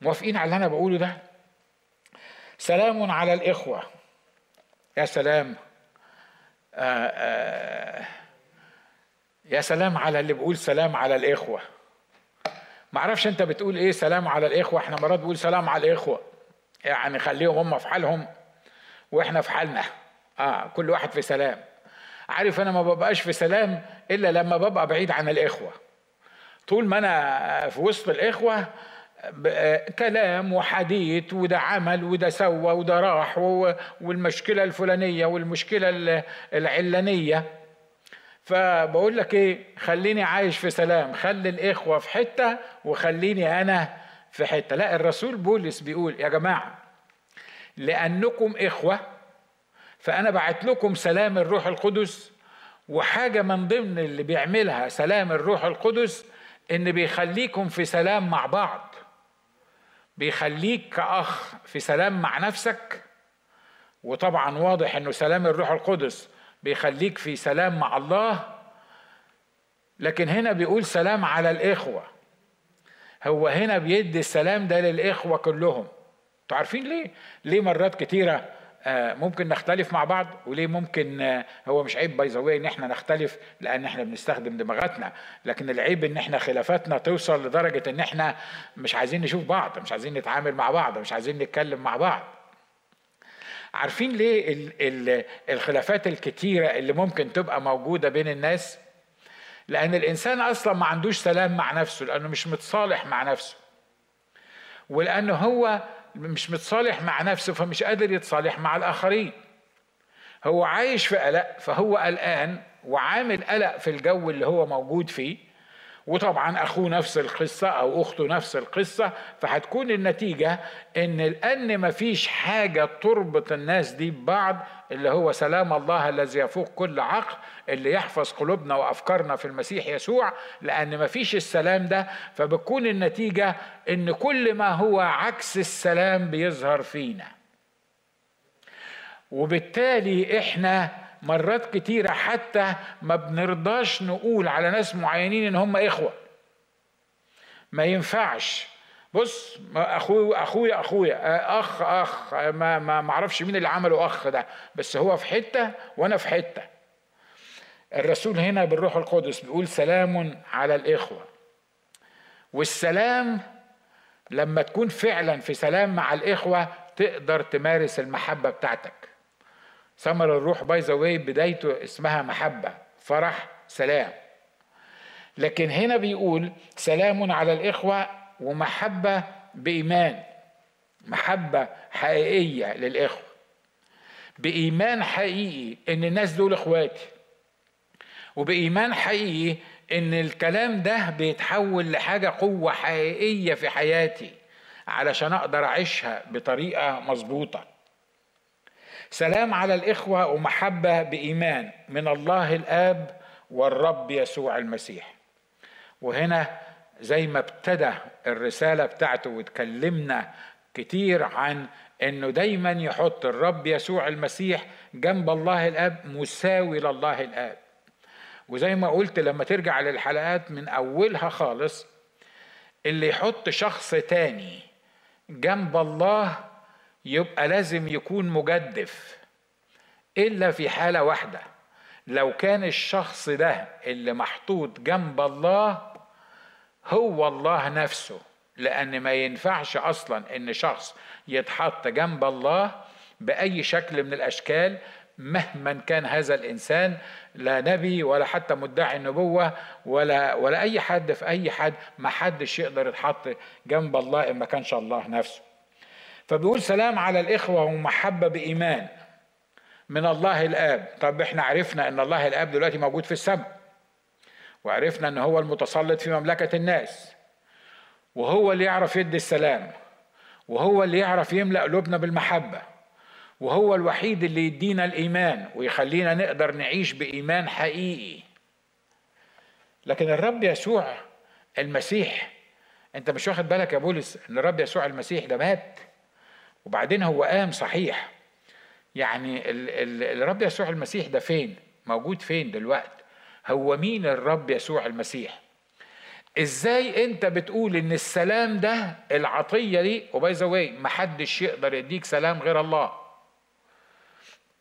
موافقين على اللي أنا بقوله ده؟ سلام على الإخوة. يا سلام. آآ آآ يا سلام على اللي بيقول سلام على الإخوة. معرفش أنت بتقول إيه سلام على الإخوة؟ إحنا مرات بنقول سلام على الإخوة. يعني خليهم هم في حالهم وإحنا في حالنا. آه كل واحد في سلام. عارف أنا ما ببقاش في سلام إلا لما ببقى بعيد عن الإخوة. طول ما أنا في وسط الإخوة كلام وحديث وده عمل وده سوى وده راح والمشكلة الفلانية والمشكلة العلانية. فبقول لك إيه؟ خليني عايش في سلام. خلي الإخوة في حتة وخليني أنا في حتة. لا الرسول بولس بيقول يا جماعة لأنكم إخوة فأنا بعت لكم سلام الروح القدس وحاجة من ضمن اللي بيعملها سلام الروح القدس إن بيخليكم في سلام مع بعض. بيخليك كأخ في سلام مع نفسك. وطبعا واضح إنه سلام الروح القدس بيخليك في سلام مع الله لكن هنا بيقول سلام على الإخوة. هو هنا بيدي السلام ده للإخوة كلهم. أنتوا عارفين ليه؟ ليه مرات كتيرة آه، ممكن نختلف مع بعض وليه ممكن آه، هو مش عيب باي إن إحنا نختلف لأن إحنا بنستخدم دماغاتنا. لكن العيب إن إحنا خلافاتنا توصل لدرجة إن إحنا مش عايزين نشوف بعض مش عايزين نتعامل مع بعض مش عايزين نتكلم مع بعض. عارفين ليه ال ال الخلافات الكتيرة اللي ممكن تبقى موجودة بين الناس؟ لأن الإنسان أصلا ما عندوش سلام مع نفسه لأنه مش متصالح مع نفسه. ولأنه هو مش متصالح مع نفسه فمش قادر يتصالح مع الآخرين. هو عايش في قلق فهو قلقان وعامل قلق في الجو اللي هو موجود فيه. وطبعا أخوه نفس القصة أو أخته نفس القصة فهتكون النتيجة إن لأن مفيش حاجة تربط الناس دي ببعض اللي هو سلام الله الذي يفوق كل عقل اللي يحفظ قلوبنا وأفكارنا في المسيح يسوع لأن مفيش السلام ده. فبتكون النتيجة إن كل ما هو عكس السلام بيظهر فينا. وبالتالي إحنا مرات كتيرة حتى ما بنرضاش نقول على ناس معينين إن هم إخوة. ما ينفعش. بص أخوي أخويا أخويا أخ أخ ما ما أعرفش مين اللي عمله أخ ده بس هو في حتة وأنا في حتة. الرسول هنا بالروح القدس بيقول سلام على الإخوة. والسلام لما تكون فعلا في سلام مع الإخوة تقدر تمارس المحبة بتاعتك. ثمر الروح by the way بدايته اسمها محبة فرح سلام. لكن هنا بيقول سلام على الإخوة ومحبة بإيمان. محبة حقيقية للإخوة. بإيمان حقيقي إن الناس دول إخواتي. وبإيمان حقيقي إن الكلام ده بيتحول لحاجة قوة حقيقية في حياتي علشان أقدر أعيشها بطريقة مظبوطة. سلام على الإخوة ومحبة بإيمان من الله الآب والرب يسوع المسيح. وهنا زي ما ابتدى الرسالة بتاعته واتكلمنا كتير عن إنه دايما يحط الرب يسوع المسيح جنب الله الآب مساوي لله الآب. وزي ما قلت لما ترجع للحلقات من أولها خالص اللي يحط شخص تاني جنب الله يبقى لازم يكون مجدف إلا في حالة واحدة. لو كان الشخص ده اللي محطوط جنب الله هو الله نفسه. لأن ما ينفعش أصلا إن شخص يتحط جنب الله بأي شكل من الأشكال مهما كان هذا الإنسان لا نبي ولا حتى مدعي النبوة ولا ولا أي حد في أي حد ما حدش يقدر يتحط جنب الله إن ما كانش الله نفسه. فبيقول سلام على الإخوة ومحبة بإيمان. من الله الآب. طب إحنا عرفنا إن الله الآب دلوقتي موجود في السماء. وعرفنا إن هو المتسلط في مملكة الناس. وهو اللي يعرف يدي السلام. وهو اللي يعرف يملأ قلوبنا بالمحبة. وهو الوحيد اللي يدينا الإيمان ويخلينا نقدر نعيش بإيمان حقيقي. لكن الرب يسوع المسيح أنت مش واخد بالك يا بولس إن الرب يسوع المسيح ده مات؟ وبعدين هو قام صحيح. يعني الرب يسوع المسيح ده فين؟ موجود فين دلوقتي هو مين الرب يسوع المسيح؟ إزاي أنت بتقول إن السلام ده العطية دي؟ وباي ذا واي محدش يقدر يديك سلام غير الله.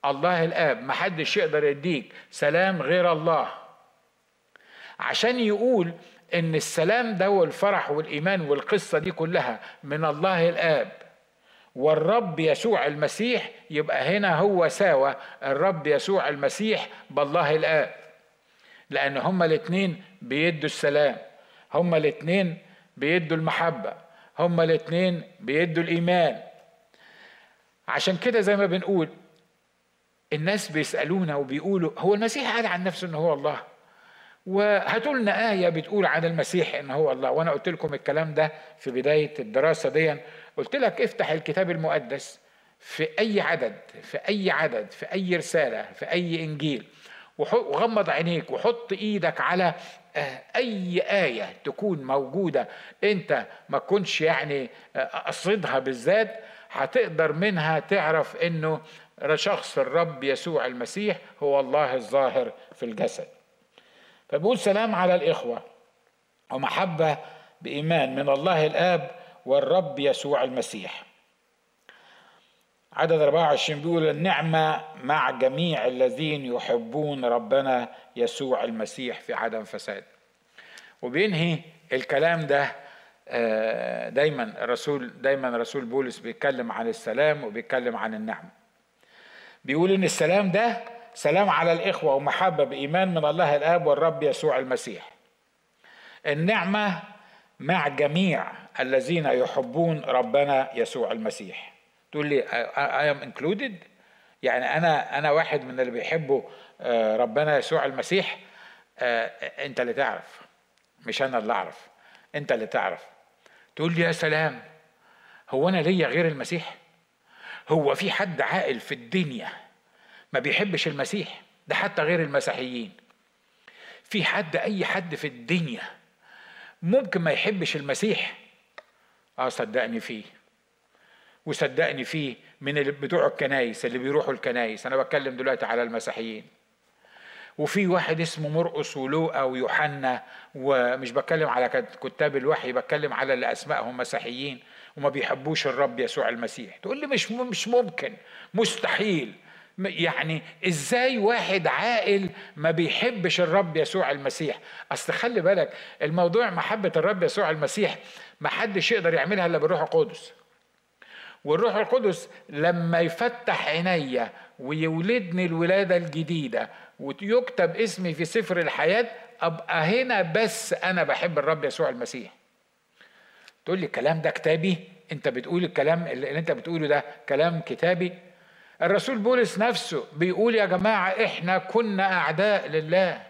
الله الآب محدش يقدر يديك سلام غير الله. عشان يقول إن السلام ده والفرح والإيمان والقصة دي كلها من الله الآب. والرب يسوع المسيح يبقى هنا هو ساوى. الرب يسوع المسيح بالله الآب. لأن هما الاثنين بيدوا السلام. هما الاثنين بيدوا المحبة. هما الاثنين بيدوا الإيمان. عشان كده زي ما بنقول الناس بيسألونا وبيقولوا هو المسيح قال عن نفسه إن هو الله؟ وهاتوا لنا آية بتقول عن المسيح إن هو الله. وأنا قلت لكم الكلام ده في بداية الدراسة دي قلت لك افتح الكتاب المقدس في أي عدد في أي عدد في أي رسالة في أي إنجيل. وغمض عينيك وحط إيدك على آه، أي آية تكون موجودة أنت ما تكونش يعني آه، قصدها بالذات هتقدر منها تعرف إنه شخص الرب يسوع المسيح هو الله الظاهر في الجسد. فبيقول سلام على الإخوة. ومحبة بإيمان من الله الآب والرب يسوع المسيح. عدد 24 بيقول النعمة مع جميع الذين يحبون ربنا يسوع المسيح في عدم فساد وبينهي الكلام ده آه، دايما الرسول دايما رسول بولس بيتكلم عن السلام وبيتكلم عن النعمة بيقول إن السلام ده سلام على الإخوة ومحبة بإيمان من الله الآب والرب يسوع المسيح. النعمة مع جميع الذين يحبون ربنا يسوع المسيح. تقول لي I am included? يعني أنا أنا واحد من اللي بيحبوا آه، ربنا يسوع المسيح. آه، أنت اللي تعرف مش أنا اللي أعرف. أنت اللي تعرف. تقول لي يا سلام هو أنا ليا غير المسيح؟ هو في حد عاقل في الدنيا ما بيحبش المسيح؟ ده حتى غير المسيحيين. في حد أي حد في الدنيا ممكن ما يحبش المسيح؟ آه صدقني فيه. وصدقني فيه من بتوع الكنايس اللي بيروحوا الكنايس. أنا بتكلم دلوقتي على المسيحيين. وفي واحد اسمه مرقس ولوقا ويوحنا ومش بتكلم على كتاب الوحي بتكلم على اللي أسمائهم مسيحيين وما بيحبوش الرب يسوع المسيح. تقول لي مش مش ممكن مستحيل. يعني إزاي واحد عاقل ما بيحبش الرب يسوع المسيح؟ اصل خلي بالك الموضوع محبة الرب يسوع المسيح ما حدش يقدر يعملها إلا بالروح القدس. والروح القدس لما يفتح عينيا ويولدني الولادة الجديدة ويكتب اسمي في سفر الحياة أبقى هنا بس أنا بحب الرب يسوع المسيح. تقول لي الكلام ده كتابي؟ أنت بتقول الكلام اللي أنت بتقوله ده كلام كتابي؟ الرسول بولس نفسه بيقول يا جماعة إحنا كنا أعداء لله.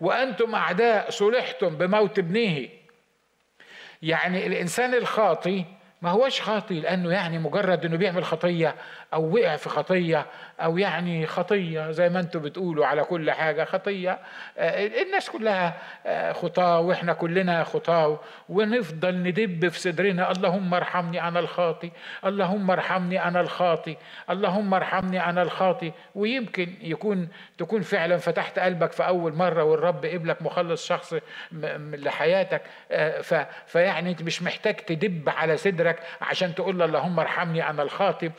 وأنتم أعداء صلحتم بموت ابنه. يعني الإنسان الخاطي ما هوش خاطي لأنه يعني مجرد إنه بيعمل خطية أو وقع في خطية أو يعني خطية زي ما أنتم بتقولوا على كل حاجة خطية آه، الناس كلها آه، خطاة وإحنا كلنا خطاة ونفضل ندب في صدرنا اللهم ارحمني أنا الخاطي اللهم ارحمني أنا الخاطي اللهم ارحمني أنا الخاطي ويمكن يكون تكون فعلا فتحت قلبك في أول مرة والرب قبلك مخلص شخص لحياتك آه، فيعني أنت مش محتاج تدب على صدرك عشان تقول له اللهم ارحمني أنا الخاطي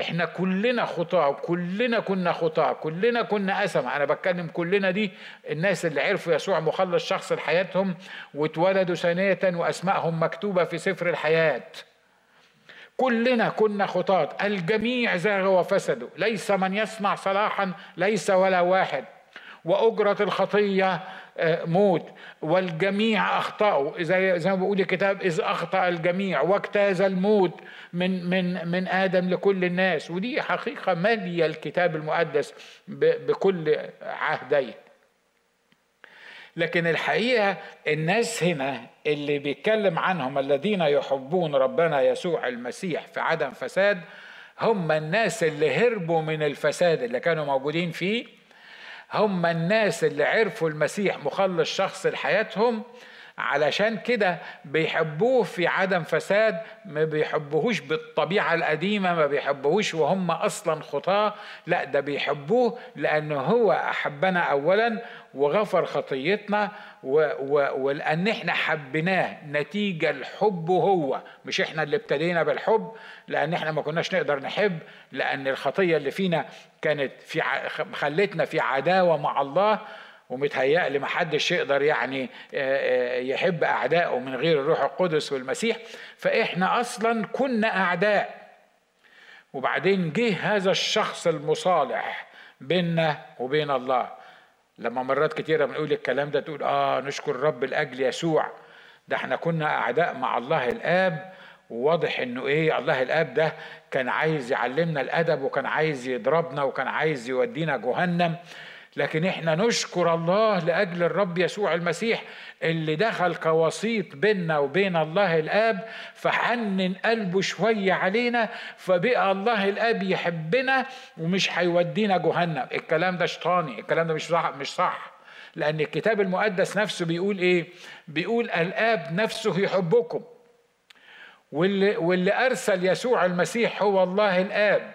إحنا كلنا خطاة كلنا كنا خطاة كلنا كنا أسمع أنا بتكلم كلنا دي الناس اللي عرفوا يسوع مخلص شخص لحياتهم واتولدوا ثانية وأسمائهم مكتوبة في سفر الحياة. كلنا كنا خطاة. الجميع زاغوا وفسدوا ليس من يصنع صلاحا ليس ولا واحد. وأجرة الخطية موت والجميع أخطأوا. زي زي ما بيقول الكتاب إذ أخطأ الجميع واجتاز الموت من من من آدم لكل الناس. ودي حقيقة مالية الكتاب المقدس بكل عهديه. لكن الحقيقة الناس هنا اللي بيتكلم عنهم الذين يحبون ربنا يسوع المسيح في عدم فساد هم الناس اللي هربوا من الفساد اللي كانوا موجودين فيه. هم الناس اللي عرفوا المسيح مخلص شخص لحياتهم علشان كده بيحبوه في عدم فساد ما بيحبوهوش بالطبيعة القديمة ما بيحبوهوش وهم أصلا خطاة. لا ده بيحبوه لأنه هو أحبنا أولا وغفر خطيتنا و و ولأن إحنا حبيناه نتيجة الحب هو. مش إحنا اللي ابتدينا بالحب لأن إحنا ما كناش نقدر نحب لأن الخطية اللي فينا كانت في خلتنا في عداوة مع الله. ومتهيألي ما حدش يقدر يعني آه، آه، يحب أعدائه من غير الروح القدس والمسيح. فإحنا أصلا كنا أعداء. وبعدين جه هذا الشخص المصالح بيننا وبين الله. لما مرات كتيرة بنقول الكلام ده تقول آه نشكر رب لأجل يسوع. ده إحنا كنا أعداء مع الله الآب. وواضح إنه إيه الله الآب ده كان عايز يعلمنا الأدب وكان عايز يضربنا وكان عايز يودينا جهنم. لكن إحنا نشكر الله لأجل الرب يسوع المسيح اللي دخل كوسيط بيننا وبين الله الآب فحنن قلبه شوية علينا فبقى الله الآب يحبنا ومش هيودينا جهنم. الكلام ده شيطاني الكلام ده مش صح مش صح. لأن الكتاب المقدس نفسه بيقول إيه؟ بيقول الآب نفسه يحبكم. واللي, واللي أرسل يسوع المسيح هو الله الآب.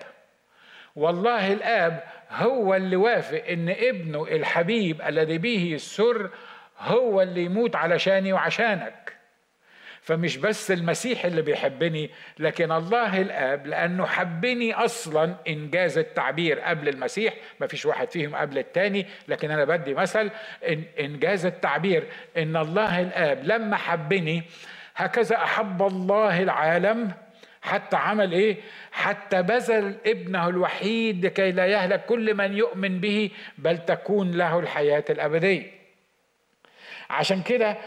والله الآب هو اللي وافق إن ابنه الحبيب الذي به السر هو اللي يموت علشاني وعشانك. فمش بس المسيح اللي بيحبني لكن الله الآب لأنه حبني أصلا إنجاز التعبير قبل المسيح. ما فيش واحد فيهم قبل التاني لكن أنا بدي مثل إن إنجاز التعبير إن الله الآب لما حبني هكذا أحب الله العالم حتى عمل إيه؟ حتى بذل ابنه الوحيد لكي لا يهلك كل من يؤمن به بل تكون له الحياة الأبدية. عشان كده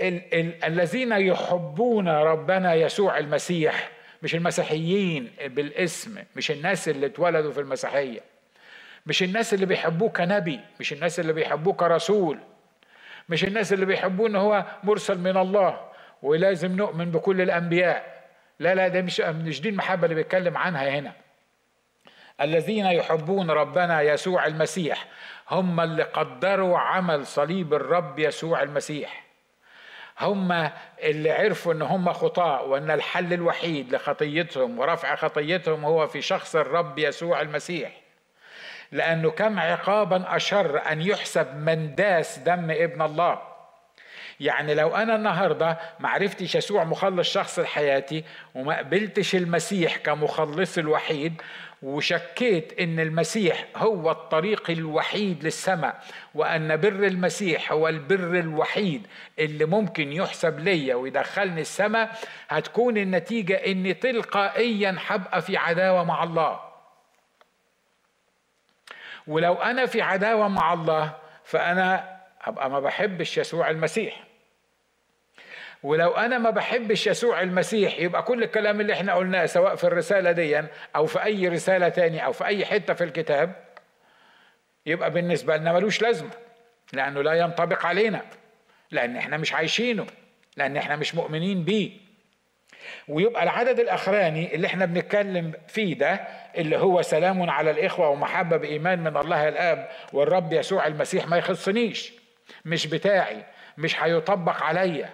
ال- ال- الذين يحبون ربنا يسوع المسيح مش المسيحيين بالاسم مش الناس اللي اتولدوا في المسيحية مش الناس اللي بيحبوه كنبي مش الناس اللي بيحبوه كرسول مش الناس اللي بيحبوه إن هو مرسل من الله ولازم نؤمن بكل الأنبياء. لا لا ده مش مش دي المحبة اللي بيتكلم عنها هنا. الذين يحبون ربنا يسوع المسيح هم اللي قدروا عمل صليب الرب يسوع المسيح. هم اللي عرفوا إن هم خطاء وإن الحل الوحيد لخطيتهم ورفع خطيتهم هو في شخص الرب يسوع المسيح. لأنه كم عقابا أشر أن يحسب من داس دم ابن الله. يعني لو أنا النهارده ما عرفتش يسوع مخلص شخص لحياتي وما قبلتش المسيح كمخلص الوحيد وشكيت إن المسيح هو الطريق الوحيد للسماء وأن بر المسيح هو البر الوحيد اللي ممكن يحسب ليا ويدخلني السماء هتكون النتيجة إني تلقائيا هبقى في عداوة مع الله. ولو أنا في عداوة مع الله فأنا هبقى ما بحبش يسوع المسيح. ولو أنا ما بحبش يسوع المسيح يبقى كل الكلام اللي إحنا قلناه سواء في الرسالة دي أو في أي رسالة تاني أو في أي حتة في الكتاب يبقى بالنسبة لنا ملوش لازمة لأنه لا ينطبق علينا لأن إحنا مش عايشينه لأن إحنا مش مؤمنين بيه. ويبقى العدد الأخراني اللي إحنا بنتكلم فيه ده اللي هو سلام على الإخوة ومحبة بإيمان من الله الآب والرب يسوع المسيح ما يخصنيش. مش بتاعي مش هيطبق عليا.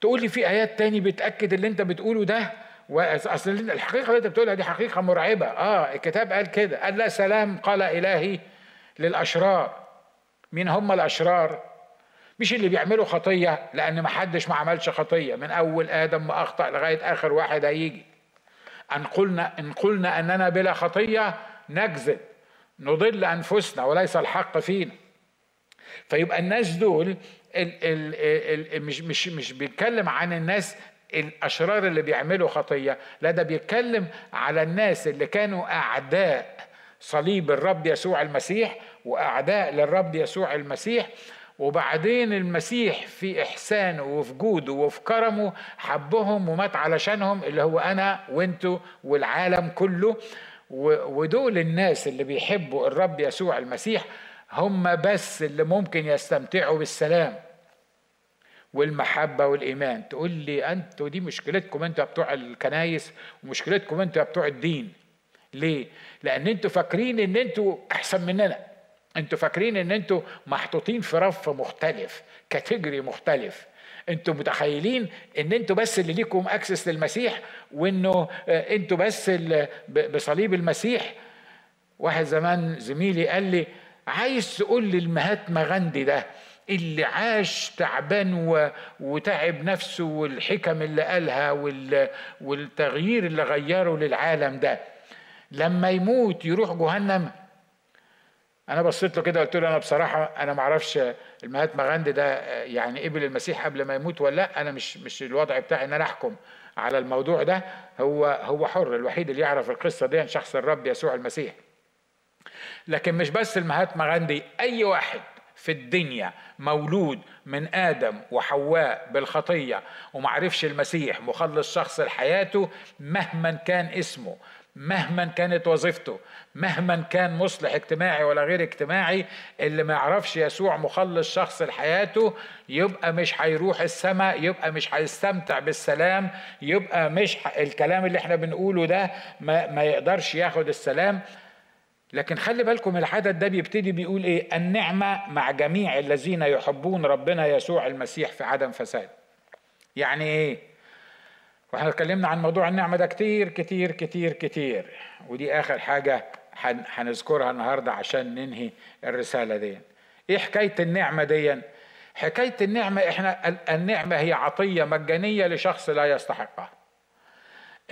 تقول لي في آيات تاني بتأكد اللي انت بتقوله ده؟ واصل الحقيقة اللي انت بتقولها دي حقيقة مرعبة. آه الكتاب قال كده. قال لا سلام قال إلهي للأشرار. مين هم الأشرار؟ مش اللي بيعملوا خطية لأن ما حدش ما عملش خطية. من أول آدم ما أخطأ لغاية آخر واحد هيجي. أن قلنا إن قلنا أننا بلا خطية نكذب نضل أنفسنا وليس الحق فينا. فيبقى الناس دول ال ال ال مش مش مش بيتكلم عن الناس الأشرار اللي بيعملوا خطية لا ده بيتكلم على الناس اللي كانوا أعداء صليب الرب يسوع المسيح وأعداء للرب يسوع المسيح. وبعدين المسيح في احسانه وفي جوده وفي كرمه حبهم ومات علشانهم اللي هو أنا وانتو والعالم كله. ودول الناس اللي بيحبوا الرب يسوع المسيح هم بس اللي ممكن يستمتعوا بالسلام والمحبة والإيمان. تقول لي أنتوا دي مشكلتكم أنتوا بتوع الكنايس ومشكلتكم أنتوا بتوع الدين. ليه؟ لأن أنتوا فاكرين إن أنتوا أحسن مننا. أنتوا فاكرين إن أنتوا محطوطين في رف مختلف category مختلف. أنتوا متخيلين إن أنتوا بس اللي ليكم access للمسيح وإنه آه، أنتوا بس بصليب المسيح. واحد زمان زميلي قال لي عايز تقول لي المهاتما غاندي ده اللي عاش تعبان و... وتعب نفسه والحكم اللي قالها وال... والتغيير اللي غيره للعالم ده. لما يموت يروح جهنم. أنا بصيت له كده قلت له أنا بصراحة أنا ما أعرفش المهاتما غاندي ده يعني قبل المسيح قبل ما يموت ولا لأ أنا مش مش الوضع بتاعي إن أنا أحكم على الموضوع ده. هو هو حر الوحيد اللي يعرف القصة دي شخص الرب يسوع المسيح. لكن مش بس المهاتما غاندي أي واحد في الدنيا مولود من آدم وحواء بالخطية ومعرفش المسيح مخلص شخص لحياته مهما كان اسمه مهما كانت وظيفته مهما كان مصلح اجتماعي ولا غير اجتماعي اللي ما يعرفش يسوع مخلص شخص لحياته يبقى مش هيروح السماء يبقى مش هيستمتع بالسلام يبقى مش الكلام اللي إحنا بنقوله ده ما, ما يقدرش ياخد السلام. لكن خلي بالكم العدد ده بيبتدي بيقول إيه؟ النعمة مع جميع الذين يحبون ربنا يسوع المسيح في عدم فساد. يعني إيه؟ وإحنا اتكلمنا عن موضوع النعمة ده كتير كتير كتير كتير. ودي آخر حاجة هنذكرها النهاردة عشان ننهي الرسالة دي. إيه حكاية النعمة دي؟ حكاية النعمة إحنا النعمة هي عطية مجانية لشخص لا يستحقها.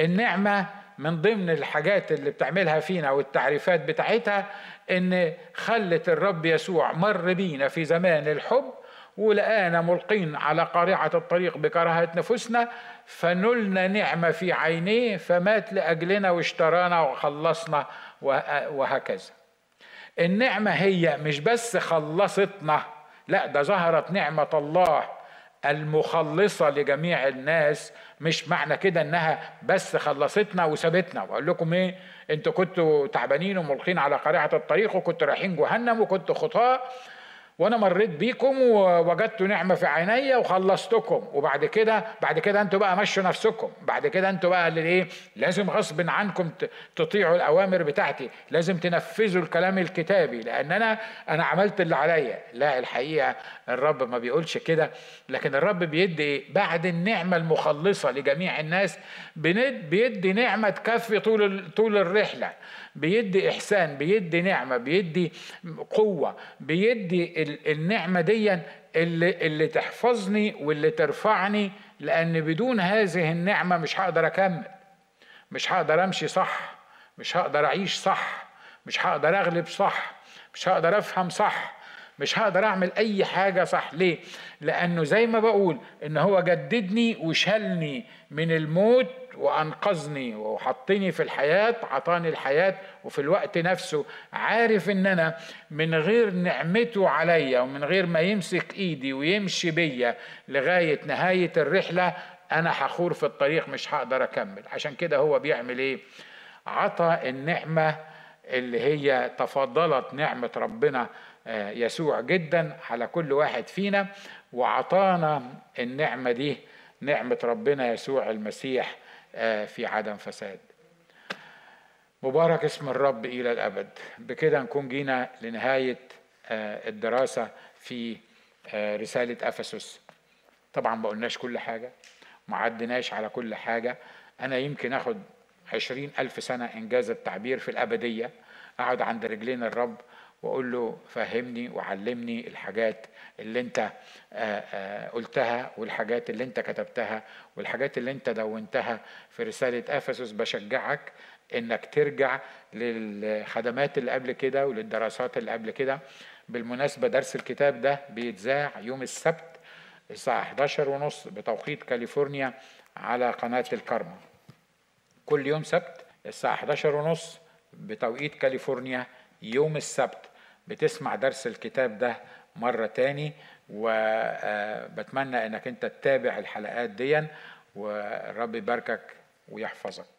النعمة من ضمن الحاجات اللي بتعملها فينا والتعريفات بتاعتها إن خلت الرب يسوع مر بينا في زمان الحب ولقانا ملقين على قارعة الطريق بكراهة نفوسنا فنلنا نعمة في عينيه فمات لأجلنا واشترانا وخلصنا وهكذا. النعمة هي مش بس خلصتنا لا ده ظهرت نعمة الله المخلصة لجميع الناس مش معنى كده انها بس خلصتنا وسابتنا. وأقول لكم إيه؟ أنتوا كنتوا تعبانين وملقين على قارعة الطريق وكنتوا رايحين جهنم وكنتوا خطاة وأنا مريت بيكم ووجدت نعمة في عيني وخلصتكم. وبعد كده بعد كده أنتوا بقى مشوا نفسكم. بعد كده أنتوا بقى اللي إيه لازم غصب عنكم تطيعوا الأوامر بتاعتي. لازم تنفذوا الكلام الكتابي. لأن أنا أنا عملت اللي عليا. لا الحقيقة الرب ما بيقولش كده. لكن الرب بيدي بعد النعمة المخلصة لجميع الناس بيدي نعمة تكفي طول طول الرحلة. بيدي إحسان بيدي نعمة بيدي قوة بيدي النعمة دي اللي اللي تحفظني واللي ترفعني لأن بدون هذه النعمة مش هقدر أكمل. مش هقدر أمشي صح مش هقدر أعيش صح مش هقدر أغلب صح مش هقدر أفهم صح مش هقدر أعمل أي حاجة صح. ليه؟ لأنه زي ما بقول إن هو جددني وشالني من الموت وأنقذني وحطني في الحياة عطاني الحياة وفي الوقت نفسه. عارف إن أنا من غير نعمته عليا ومن غير ما يمسك إيدي ويمشي بيا لغاية نهاية الرحلة أنا حخور في الطريق مش هقدر أكمل. عشان كده هو بيعمل إيه؟ عطى النعمة اللي هي تفضلت نعمة ربنا آه، يسوع جدا على كل واحد فينا وعطانا النعمة دي نعمة ربنا يسوع المسيح. في عدم فساد. مبارك اسم الرب إلى الأبد. بكده نكون جينا لنهاية آه، الدراسة في آه، رسالة أفسس. طبعا ما قلناش كل حاجة ما عدناش على كل حاجة. أنا يمكن أخد عشرين ألف سنة إنجاز التعبير في الأبدية أقعد عند رجلين الرب وأقول له فهمني وعلمني الحاجات اللي أنت آه، آه، قلتها والحاجات اللي أنت كتبتها والحاجات اللي أنت دونتها في رسالة أفسس بشجعك إنك ترجع للخدمات اللي قبل كده وللدراسات اللي قبل كده. بالمناسبة درس الكتاب ده بيتذاع يوم السبت الساعة 11 ونص بتوقيت كاليفورنيا على قناة الكرمة كل يوم سبت الساعة 11 ونص بتوقيت كاليفورنيا يوم السبت بتسمع درس الكتاب ده مرة تاني وبتمنى إنك أنت تتابع الحلقات دي والرب يباركك ويحفظك.